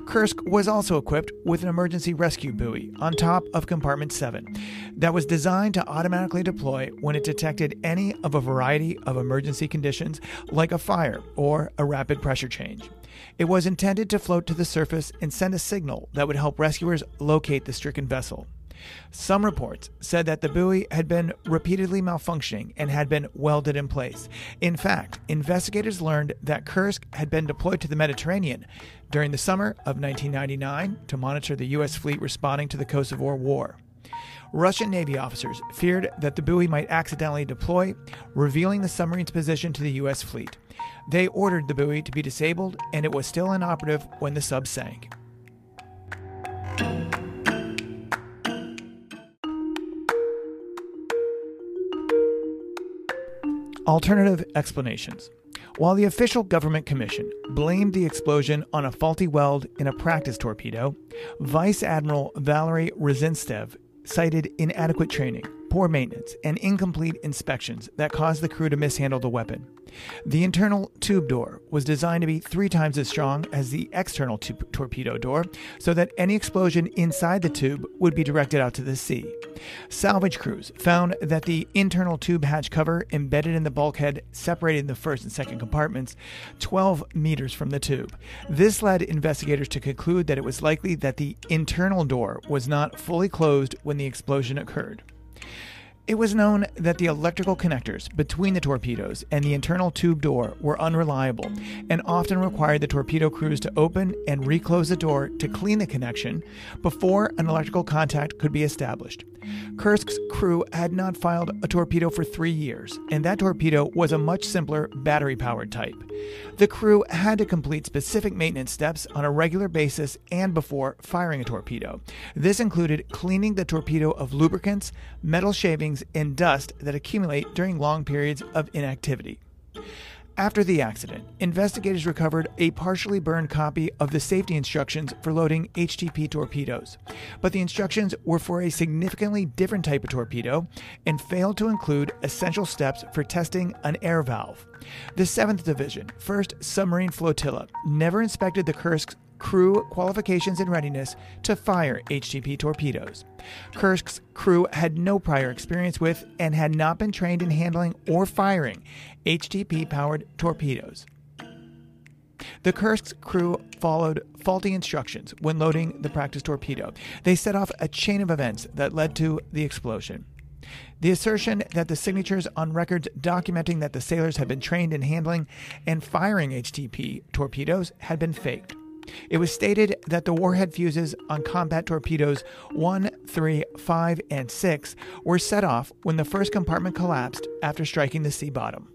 Kursk was also equipped with an emergency rescue buoy on top of compartment 7 that was designed to automatically deploy when it detected any of a variety of emergency conditions like a fire or a rapid pressure change. It was intended to float to the surface and send a signal that would help rescuers locate the stricken vessel. Some reports said that the buoy had been repeatedly malfunctioning and had been welded in place. In fact, investigators learned that Kursk had been deployed to the Mediterranean during the summer of 1999 to monitor the U.S. fleet responding to the Kosovo War. Russian Navy officers feared that the buoy might accidentally deploy, revealing the submarine's position to the U.S. fleet. They ordered the buoy to be disabled, and it was still inoperative when the sub sank. Alternative explanations. While the official government commission blamed the explosion on a faulty weld in a practice torpedo, Vice Admiral Valery Ryazantsev cited inadequate training, poor maintenance, and incomplete inspections that caused the crew to mishandle the weapon. The internal tube door was designed to be three times as strong as the external torpedo door so that any explosion inside the tube would be directed out to the sea. Salvage crews found that the internal tube hatch cover embedded in the bulkhead separated the first and second compartments 12 meters from the tube. This led investigators to conclude that it was likely that the internal door was not fully closed when the explosion occurred. It was known that the electrical connectors between the torpedoes and the internal tube door were unreliable and often required the torpedo crews to open and reclose the door to clean the connection before an electrical contact could be established. Kursk's crew had not filed a torpedo for three years, and that torpedo was a much simpler battery powered type. The crew had to complete specific maintenance steps on a regular basis and before firing a torpedo. This included cleaning the torpedo of lubricants, metal shavings, and dust that accumulate during long periods of inactivity. After the accident, investigators recovered a partially burned copy of the safety instructions for loading HTP torpedoes, but the instructions were for a significantly different type of torpedo and failed to include essential steps for testing an air valve. The 7th Division, 1st Submarine Flotilla, never inspected the Kursk's crew qualifications and readiness to fire HTP torpedoes. Kursk's crew had no prior experience with and had not been trained in handling or firing HTP powered torpedoes. The Kursk's crew followed faulty instructions when loading the practice torpedo. They set off a chain of events that led to the explosion. The assertion that the signatures on records documenting that the sailors had been trained in handling and firing HTP torpedoes had been faked. It was stated that the warhead fuses on combat torpedoes 1, 3, 5, and 6 were set off when the first compartment collapsed after striking the sea bottom.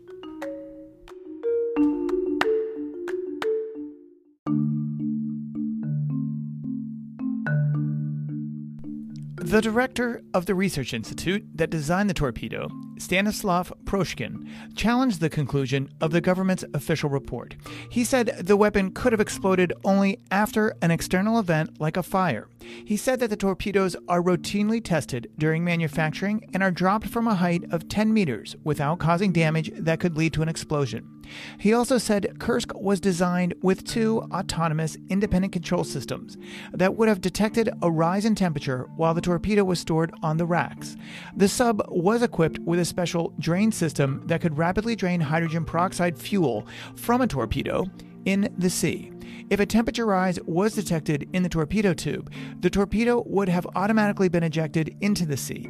The director of the research institute that designed the torpedo, Stanislav Proshkin, challenged the conclusion of the government's official report. He said the weapon could have exploded only after an external event like a fire. He said that the torpedoes are routinely tested during manufacturing and are dropped from a height of 10 meters without causing damage that could lead to an explosion. He also said Kursk was designed with two autonomous independent control systems that would have detected a rise in temperature while the torpedo was stored on the racks. The sub was equipped with a special drain system that could rapidly drain hydrogen peroxide fuel from a torpedo in the sea. If a temperature rise was detected in the torpedo tube, the torpedo would have automatically been ejected into the sea.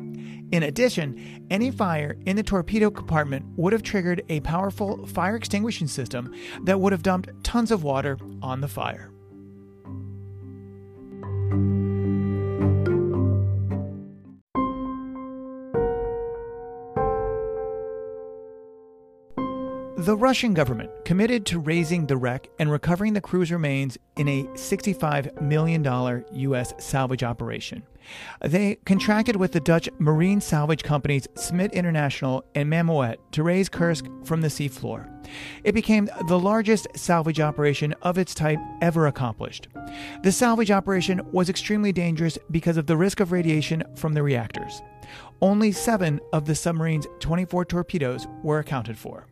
In addition, any fire in the torpedo compartment would have triggered a powerful fire extinguishing system that would have dumped tons of water on the fire. The Russian government committed to raising the wreck and recovering the crew's remains in a $65 million U.S. salvage operation. They contracted with the Dutch marine salvage companies Smit International and Mammoet to raise Kursk from the seafloor. It became the largest salvage operation of its type ever accomplished. The salvage operation was extremely dangerous because of the risk of radiation from the reactors. Only seven of the submarine's 24 torpedoes were accounted for.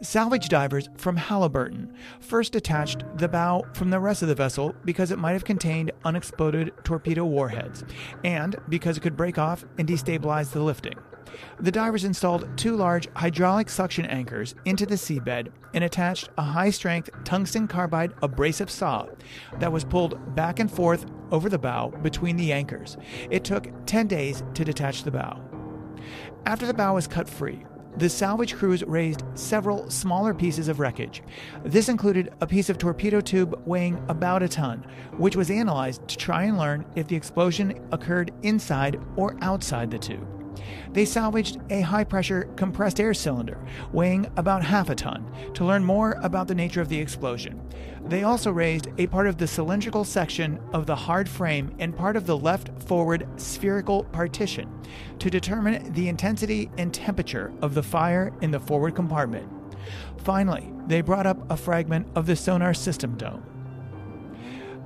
Salvage divers from Halliburton first detached the bow from the rest of the vessel because it might have contained unexploded torpedo warheads and because it could break off and destabilize the lifting. The divers installed two large hydraulic suction anchors into the seabed and attached a high strength tungsten carbide abrasive saw that was pulled back and forth over the bow between the anchors. It took 10 days to detach the bow. After the bow was cut free, the salvage crews raised several smaller pieces of wreckage. This included a piece of torpedo tube weighing about a ton, which was analyzed to try and learn if the explosion occurred inside or outside the tube. They salvaged a high pressure compressed air cylinder weighing about half a ton to learn more about the nature of the explosion. They also raised a part of the cylindrical section of the hard frame and part of the left forward spherical partition to determine the intensity and temperature of the fire in the forward compartment. Finally, they brought up a fragment of the sonar system dome.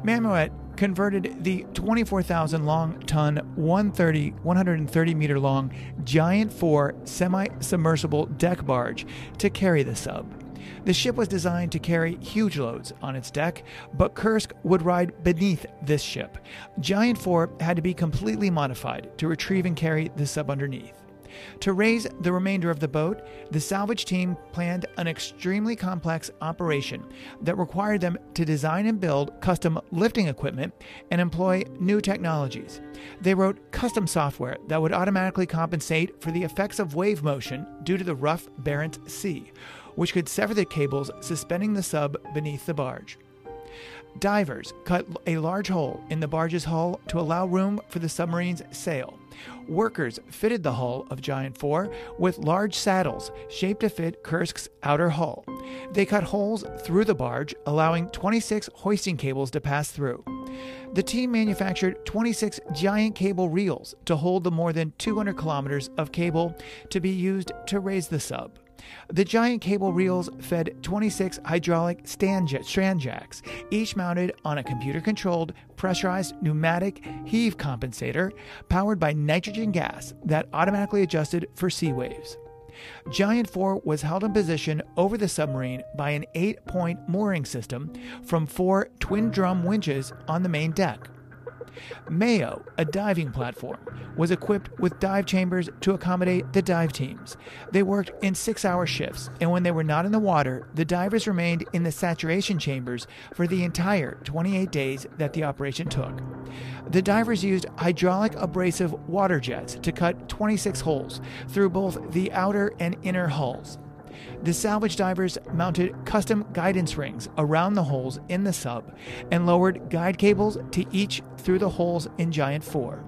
Mammoet converted the 24,000 long ton, 130, 130 meter long Giant 4 semi submersible deck barge to carry the sub. The ship was designed to carry huge loads on its deck, but Kursk would ride beneath this ship. Giant 4 had to be completely modified to retrieve and carry the sub underneath. To raise the remainder of the boat, the salvage team planned an extremely complex operation that required them to design and build custom lifting equipment and employ new technologies. They wrote custom software that would automatically compensate for the effects of wave motion due to the rough Barents Sea, which could sever the cables suspending the sub beneath the barge. Divers cut a large hole in the barge's hull to allow room for the submarine's sail. Workers fitted the hull of Giant 4 with large saddles shaped to fit Kursk's outer hull. They cut holes through the barge, allowing 26 hoisting cables to pass through. The team manufactured 26 giant cable reels to hold the more than 200 kilometers of cable to be used to raise the sub. The giant cable reels fed 26 hydraulic stand strand jacks, each mounted on a computer controlled, pressurized pneumatic heave compensator powered by nitrogen gas that automatically adjusted for sea waves. Giant 4 was held in position over the submarine by an eight point mooring system from four twin drum winches on the main deck. Mayo, a diving platform, was equipped with dive chambers to accommodate the dive teams. They worked in six hour shifts, and when they were not in the water, the divers remained in the saturation chambers for the entire 28 days that the operation took. The divers used hydraulic abrasive water jets to cut 26 holes through both the outer and inner hulls. The salvage divers mounted custom guidance rings around the holes in the sub and lowered guide cables to each through the holes in Giant 4.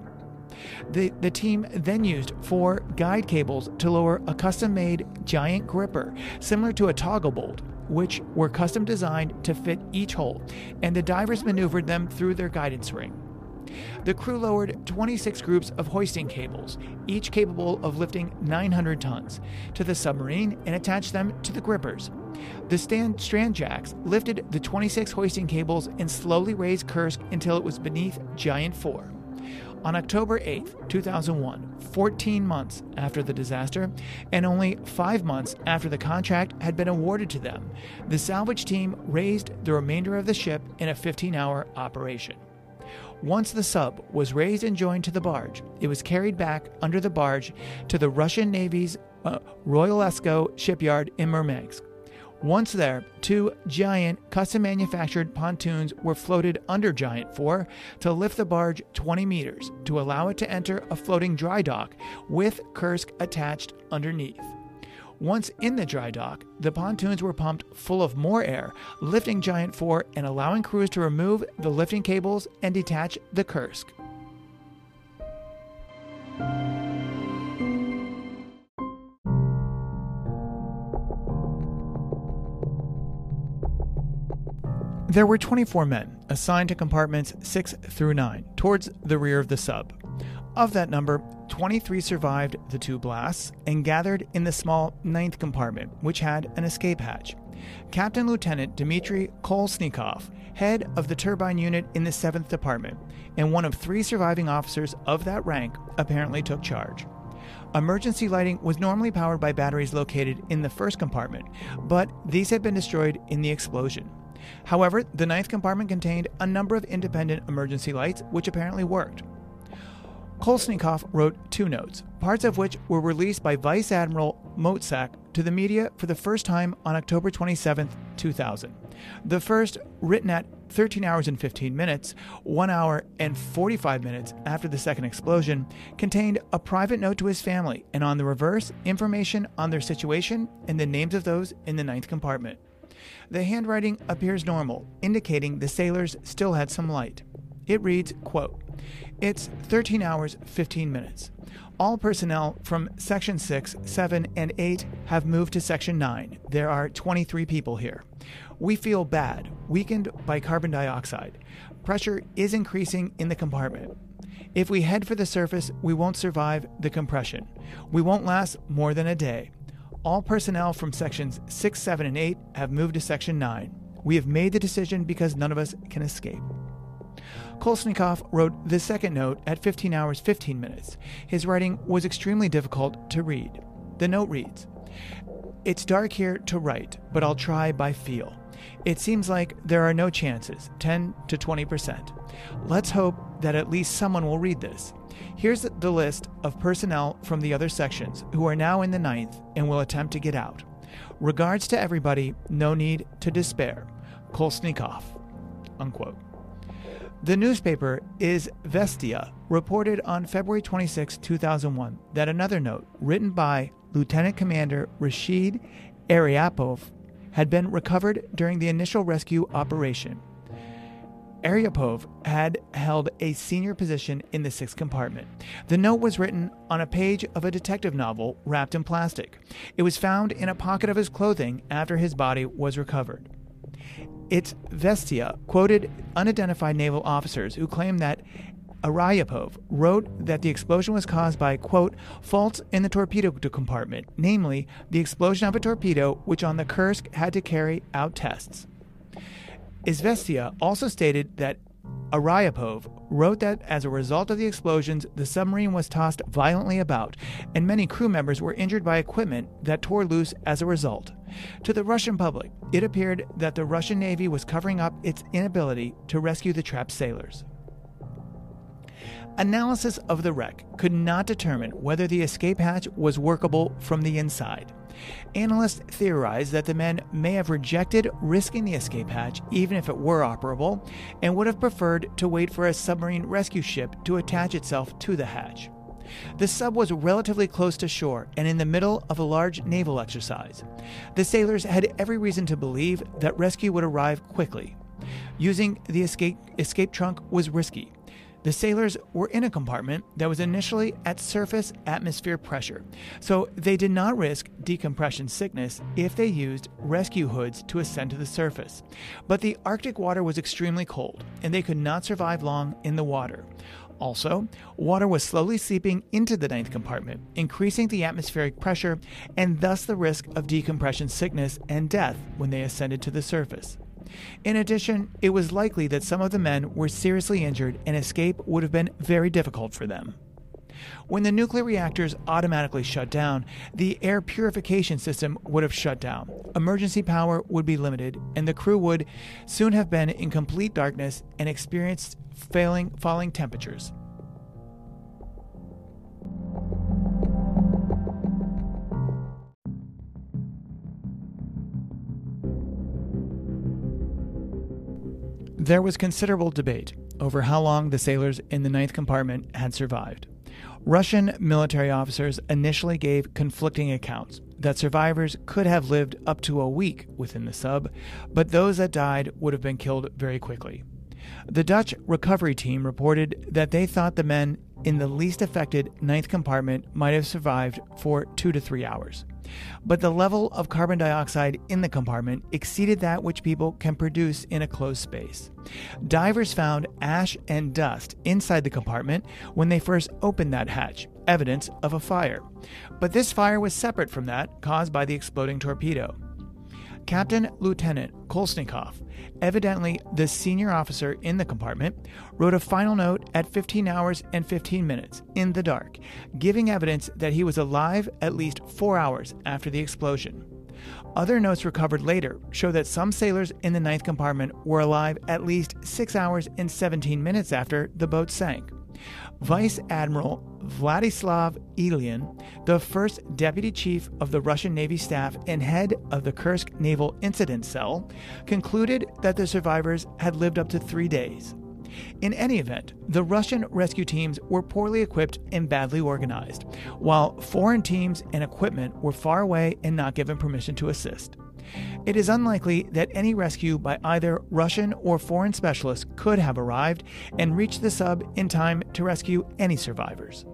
The, the team then used four guide cables to lower a custom made giant gripper, similar to a toggle bolt, which were custom designed to fit each hole, and the divers maneuvered them through their guidance ring. The crew lowered 26 groups of hoisting cables, each capable of lifting 900 tons, to the submarine and attached them to the grippers. The stand strand jacks lifted the 26 hoisting cables and slowly raised Kursk until it was beneath Giant 4. On October 8, 2001, 14 months after the disaster, and only five months after the contract had been awarded to them, the salvage team raised the remainder of the ship in a 15 hour operation. Once the sub was raised and joined to the barge, it was carried back under the barge to the Russian Navy's uh, Roslyakovo shipyard in Murmansk. Once there, two giant custom manufactured pontoons were floated under Giant 4 to lift the barge 20 meters to allow it to enter a floating dry dock with Kursk attached underneath. Once in the dry dock, the pontoons were pumped full of more air, lifting Giant 4 and allowing crews to remove the lifting cables and detach the Kursk. There were 24 men assigned to compartments 6 through 9 towards the rear of the sub. Of that number, 23 survived the two blasts and gathered in the small ninth compartment, which had an escape hatch. Captain Lieutenant Dmitry Kolesnikov, head of the turbine unit in the 7th Department, and one of three surviving officers of that rank, apparently took charge. Emergency lighting was normally powered by batteries located in the first compartment, but these had been destroyed in the explosion. However, the ninth compartment contained a number of independent emergency lights, which apparently worked. Kolesnikov wrote two notes, parts of which were released by Vice Admiral Motsak to the media for the first time on October 27, 2000. The first, written at 13 hours and 15 minutes, 1 hour and 45 minutes after the second explosion, contained a private note to his family, and on the reverse, information on their situation and the names of those in the ninth compartment. The handwriting appears normal, indicating the sailors still had some light. It reads, quote, it's 13 hours 15 minutes. All personnel from Section 6, 7, and 8 have moved to Section 9. There are 23 people here. We feel bad, weakened by carbon dioxide. Pressure is increasing in the compartment. If we head for the surface, we won't survive the compression. We won't last more than a day. All personnel from sections 6, 7, and 8 have moved to Section 9. We have made the decision because none of us can escape. Kolesnikov wrote the second note at 15 hours 15 minutes. His writing was extremely difficult to read. The note reads It's dark here to write, but I'll try by feel. It seems like there are no chances, 10 to 20%. Let's hope that at least someone will read this. Here's the list of personnel from the other sections who are now in the ninth and will attempt to get out. Regards to everybody, no need to despair. Kolesnikov. Unquote. The newspaper is Vestia, reported on February 26, 2001, that another note, written by Lieutenant Commander Rashid Aryapov, had been recovered during the initial rescue operation. Aryapov had held a senior position in the sixth compartment. The note was written on a page of a detective novel wrapped in plastic. It was found in a pocket of his clothing after his body was recovered. Izvestia quoted unidentified naval officers who claimed that Aryapov wrote that the explosion was caused by, quote, faults in the torpedo compartment, namely, the explosion of a torpedo which on the Kursk had to carry out tests. Izvestia also stated that Aryapov wrote that as a result of the explosions, the submarine was tossed violently about, and many crew members were injured by equipment that tore loose as a result. To the Russian public, it appeared that the Russian Navy was covering up its inability to rescue the trapped sailors. Analysis of the wreck could not determine whether the escape hatch was workable from the inside. Analysts theorized that the men may have rejected risking the escape hatch even if it were operable and would have preferred to wait for a submarine rescue ship to attach itself to the hatch. The sub was relatively close to shore and in the middle of a large naval exercise. The sailors had every reason to believe that rescue would arrive quickly. Using the escape, escape trunk was risky, the sailors were in a compartment that was initially at surface atmosphere pressure, so they did not risk decompression sickness if they used rescue hoods to ascend to the surface. But the Arctic water was extremely cold, and they could not survive long in the water. Also, water was slowly seeping into the ninth compartment, increasing the atmospheric pressure and thus the risk of decompression sickness and death when they ascended to the surface. In addition, it was likely that some of the men were seriously injured and escape would have been very difficult for them. When the nuclear reactors automatically shut down, the air purification system would have shut down. Emergency power would be limited, and the crew would soon have been in complete darkness and experienced failing falling temperatures. There was considerable debate over how long the sailors in the ninth compartment had survived. Russian military officers initially gave conflicting accounts that survivors could have lived up to a week within the sub, but those that died would have been killed very quickly. The Dutch recovery team reported that they thought the men in the least affected ninth compartment might have survived for two to three hours but the level of carbon dioxide in the compartment exceeded that which people can produce in a closed space. Divers found ash and dust inside the compartment when they first opened that hatch, evidence of a fire. But this fire was separate from that caused by the exploding torpedo. Captain Lieutenant Kolesnikov, evidently the senior officer in the compartment, wrote a final note at 15 hours and 15 minutes in the dark, giving evidence that he was alive at least four hours after the explosion. Other notes recovered later show that some sailors in the ninth compartment were alive at least 6 hours and 17 minutes after the boat sank. Vice Admiral Vladislav Ilyin, the first deputy chief of the Russian Navy staff and head of the Kursk Naval Incident Cell, concluded that the survivors had lived up to three days. In any event, the Russian rescue teams were poorly equipped and badly organized, while foreign teams and equipment were far away and not given permission to assist. It is unlikely that any rescue by either Russian or foreign specialists could have arrived and reached the sub in time to rescue any survivors.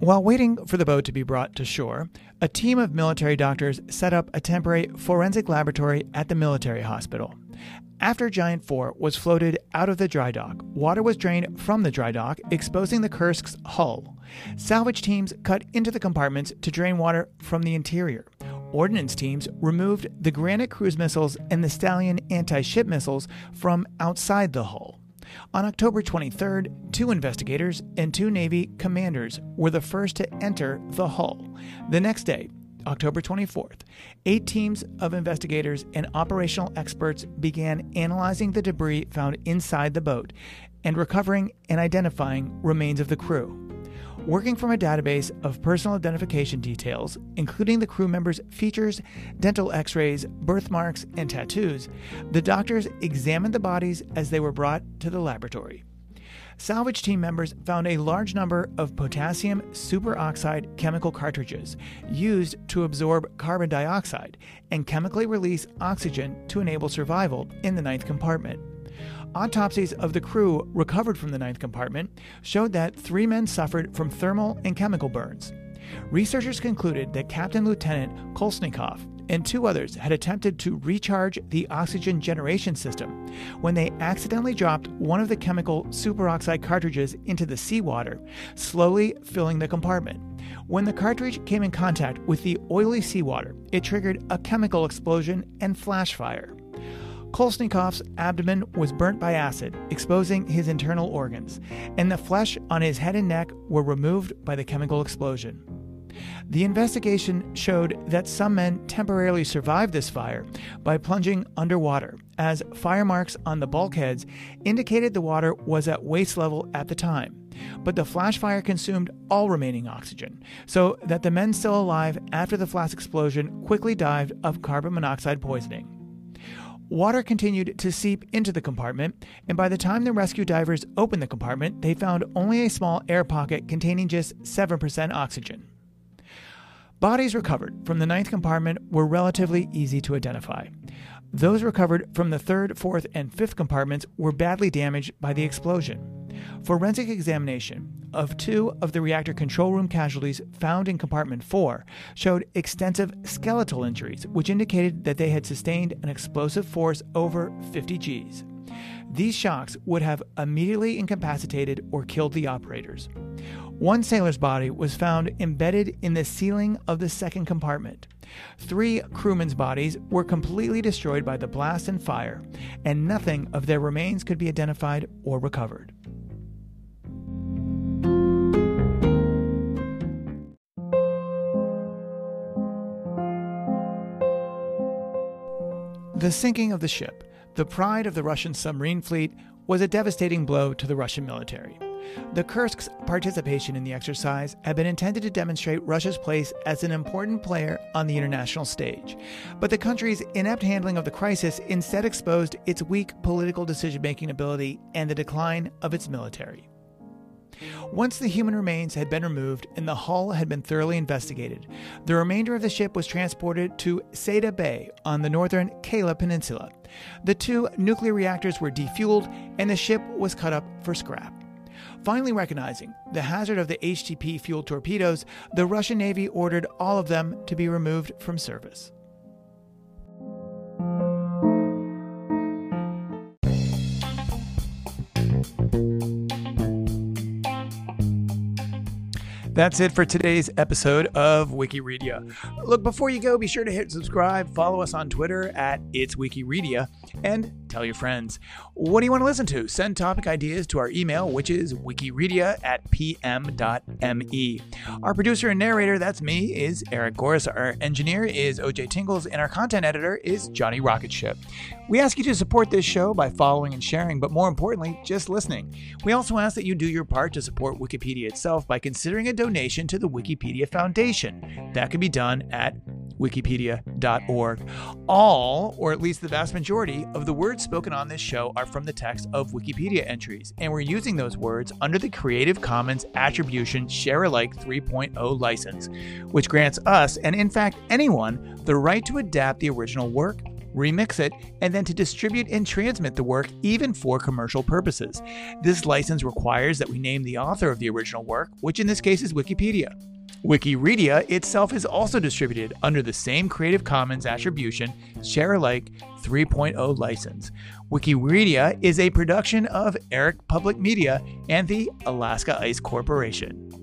While waiting for the boat to be brought to shore, a team of military doctors set up a temporary forensic laboratory at the military hospital. After Giant 4 was floated out of the dry dock, water was drained from the dry dock, exposing the Kursk's hull. Salvage teams cut into the compartments to drain water from the interior. Ordnance teams removed the Granite cruise missiles and the Stallion anti ship missiles from outside the hull. On October 23rd, two investigators and two Navy commanders were the first to enter the hull. The next day, October 24th, eight teams of investigators and operational experts began analyzing the debris found inside the boat and recovering and identifying remains of the crew. Working from a database of personal identification details, including the crew members' features, dental x rays, birthmarks, and tattoos, the doctors examined the bodies as they were brought to the laboratory. Salvage team members found a large number of potassium superoxide chemical cartridges used to absorb carbon dioxide and chemically release oxygen to enable survival in the ninth compartment. Autopsies of the crew recovered from the ninth compartment showed that three men suffered from thermal and chemical burns. Researchers concluded that Captain Lieutenant Kolesnikov and two others had attempted to recharge the oxygen generation system when they accidentally dropped one of the chemical superoxide cartridges into the seawater, slowly filling the compartment. When the cartridge came in contact with the oily seawater, it triggered a chemical explosion and flash fire. Kolesnikov's abdomen was burnt by acid, exposing his internal organs, and the flesh on his head and neck were removed by the chemical explosion. The investigation showed that some men temporarily survived this fire by plunging underwater, as fire marks on the bulkheads indicated the water was at waist level at the time. But the flash fire consumed all remaining oxygen, so that the men still alive after the flash explosion quickly died of carbon monoxide poisoning. Water continued to seep into the compartment, and by the time the rescue divers opened the compartment, they found only a small air pocket containing just 7% oxygen. Bodies recovered from the ninth compartment were relatively easy to identify. Those recovered from the third, fourth, and fifth compartments were badly damaged by the explosion. Forensic examination of two of the reactor control room casualties found in compartment 4 showed extensive skeletal injuries, which indicated that they had sustained an explosive force over 50 Gs. These shocks would have immediately incapacitated or killed the operators. One sailor's body was found embedded in the ceiling of the second compartment. Three crewmen's bodies were completely destroyed by the blast and fire, and nothing of their remains could be identified or recovered. The sinking of the ship, the pride of the Russian submarine fleet, was a devastating blow to the Russian military. The Kursk's participation in the exercise had been intended to demonstrate Russia's place as an important player on the international stage. But the country's inept handling of the crisis instead exposed its weak political decision making ability and the decline of its military. Once the human remains had been removed and the hull had been thoroughly investigated, the remainder of the ship was transported to Sayda Bay on the northern Kola Peninsula. The two nuclear reactors were defueled and the ship was cut up for scrap. Finally, recognizing the hazard of the HTP fueled torpedoes, the Russian Navy ordered all of them to be removed from service. That's it for today's episode of Wikiredia. Look, before you go, be sure to hit subscribe, follow us on Twitter at It's Wikiredia, and tell your friends. What do you want to listen to? Send topic ideas to our email, which is wikiredia at pm.me. Our producer and narrator, that's me, is Eric Goris. Our engineer is OJ Tingles, and our content editor is Johnny Rocketship. We ask you to support this show by following and sharing, but more importantly, just listening. We also ask that you do your part to support Wikipedia itself by considering a donation to the Wikipedia Foundation. That can be done at wikipedia.org. All, or at least the vast majority, of the words spoken on this show are from the text of Wikipedia entries, and we're using those words under the Creative Commons Attribution Share Alike 3.0 license, which grants us, and in fact anyone, the right to adapt the original work remix it, and then to distribute and transmit the work even for commercial purposes. This license requires that we name the author of the original work, which in this case is Wikipedia. Wikiredia itself is also distributed under the same Creative Commons Attribution Share Alike 3.0 license. Wikiredia is a production of Eric Public Media and the Alaska Ice Corporation.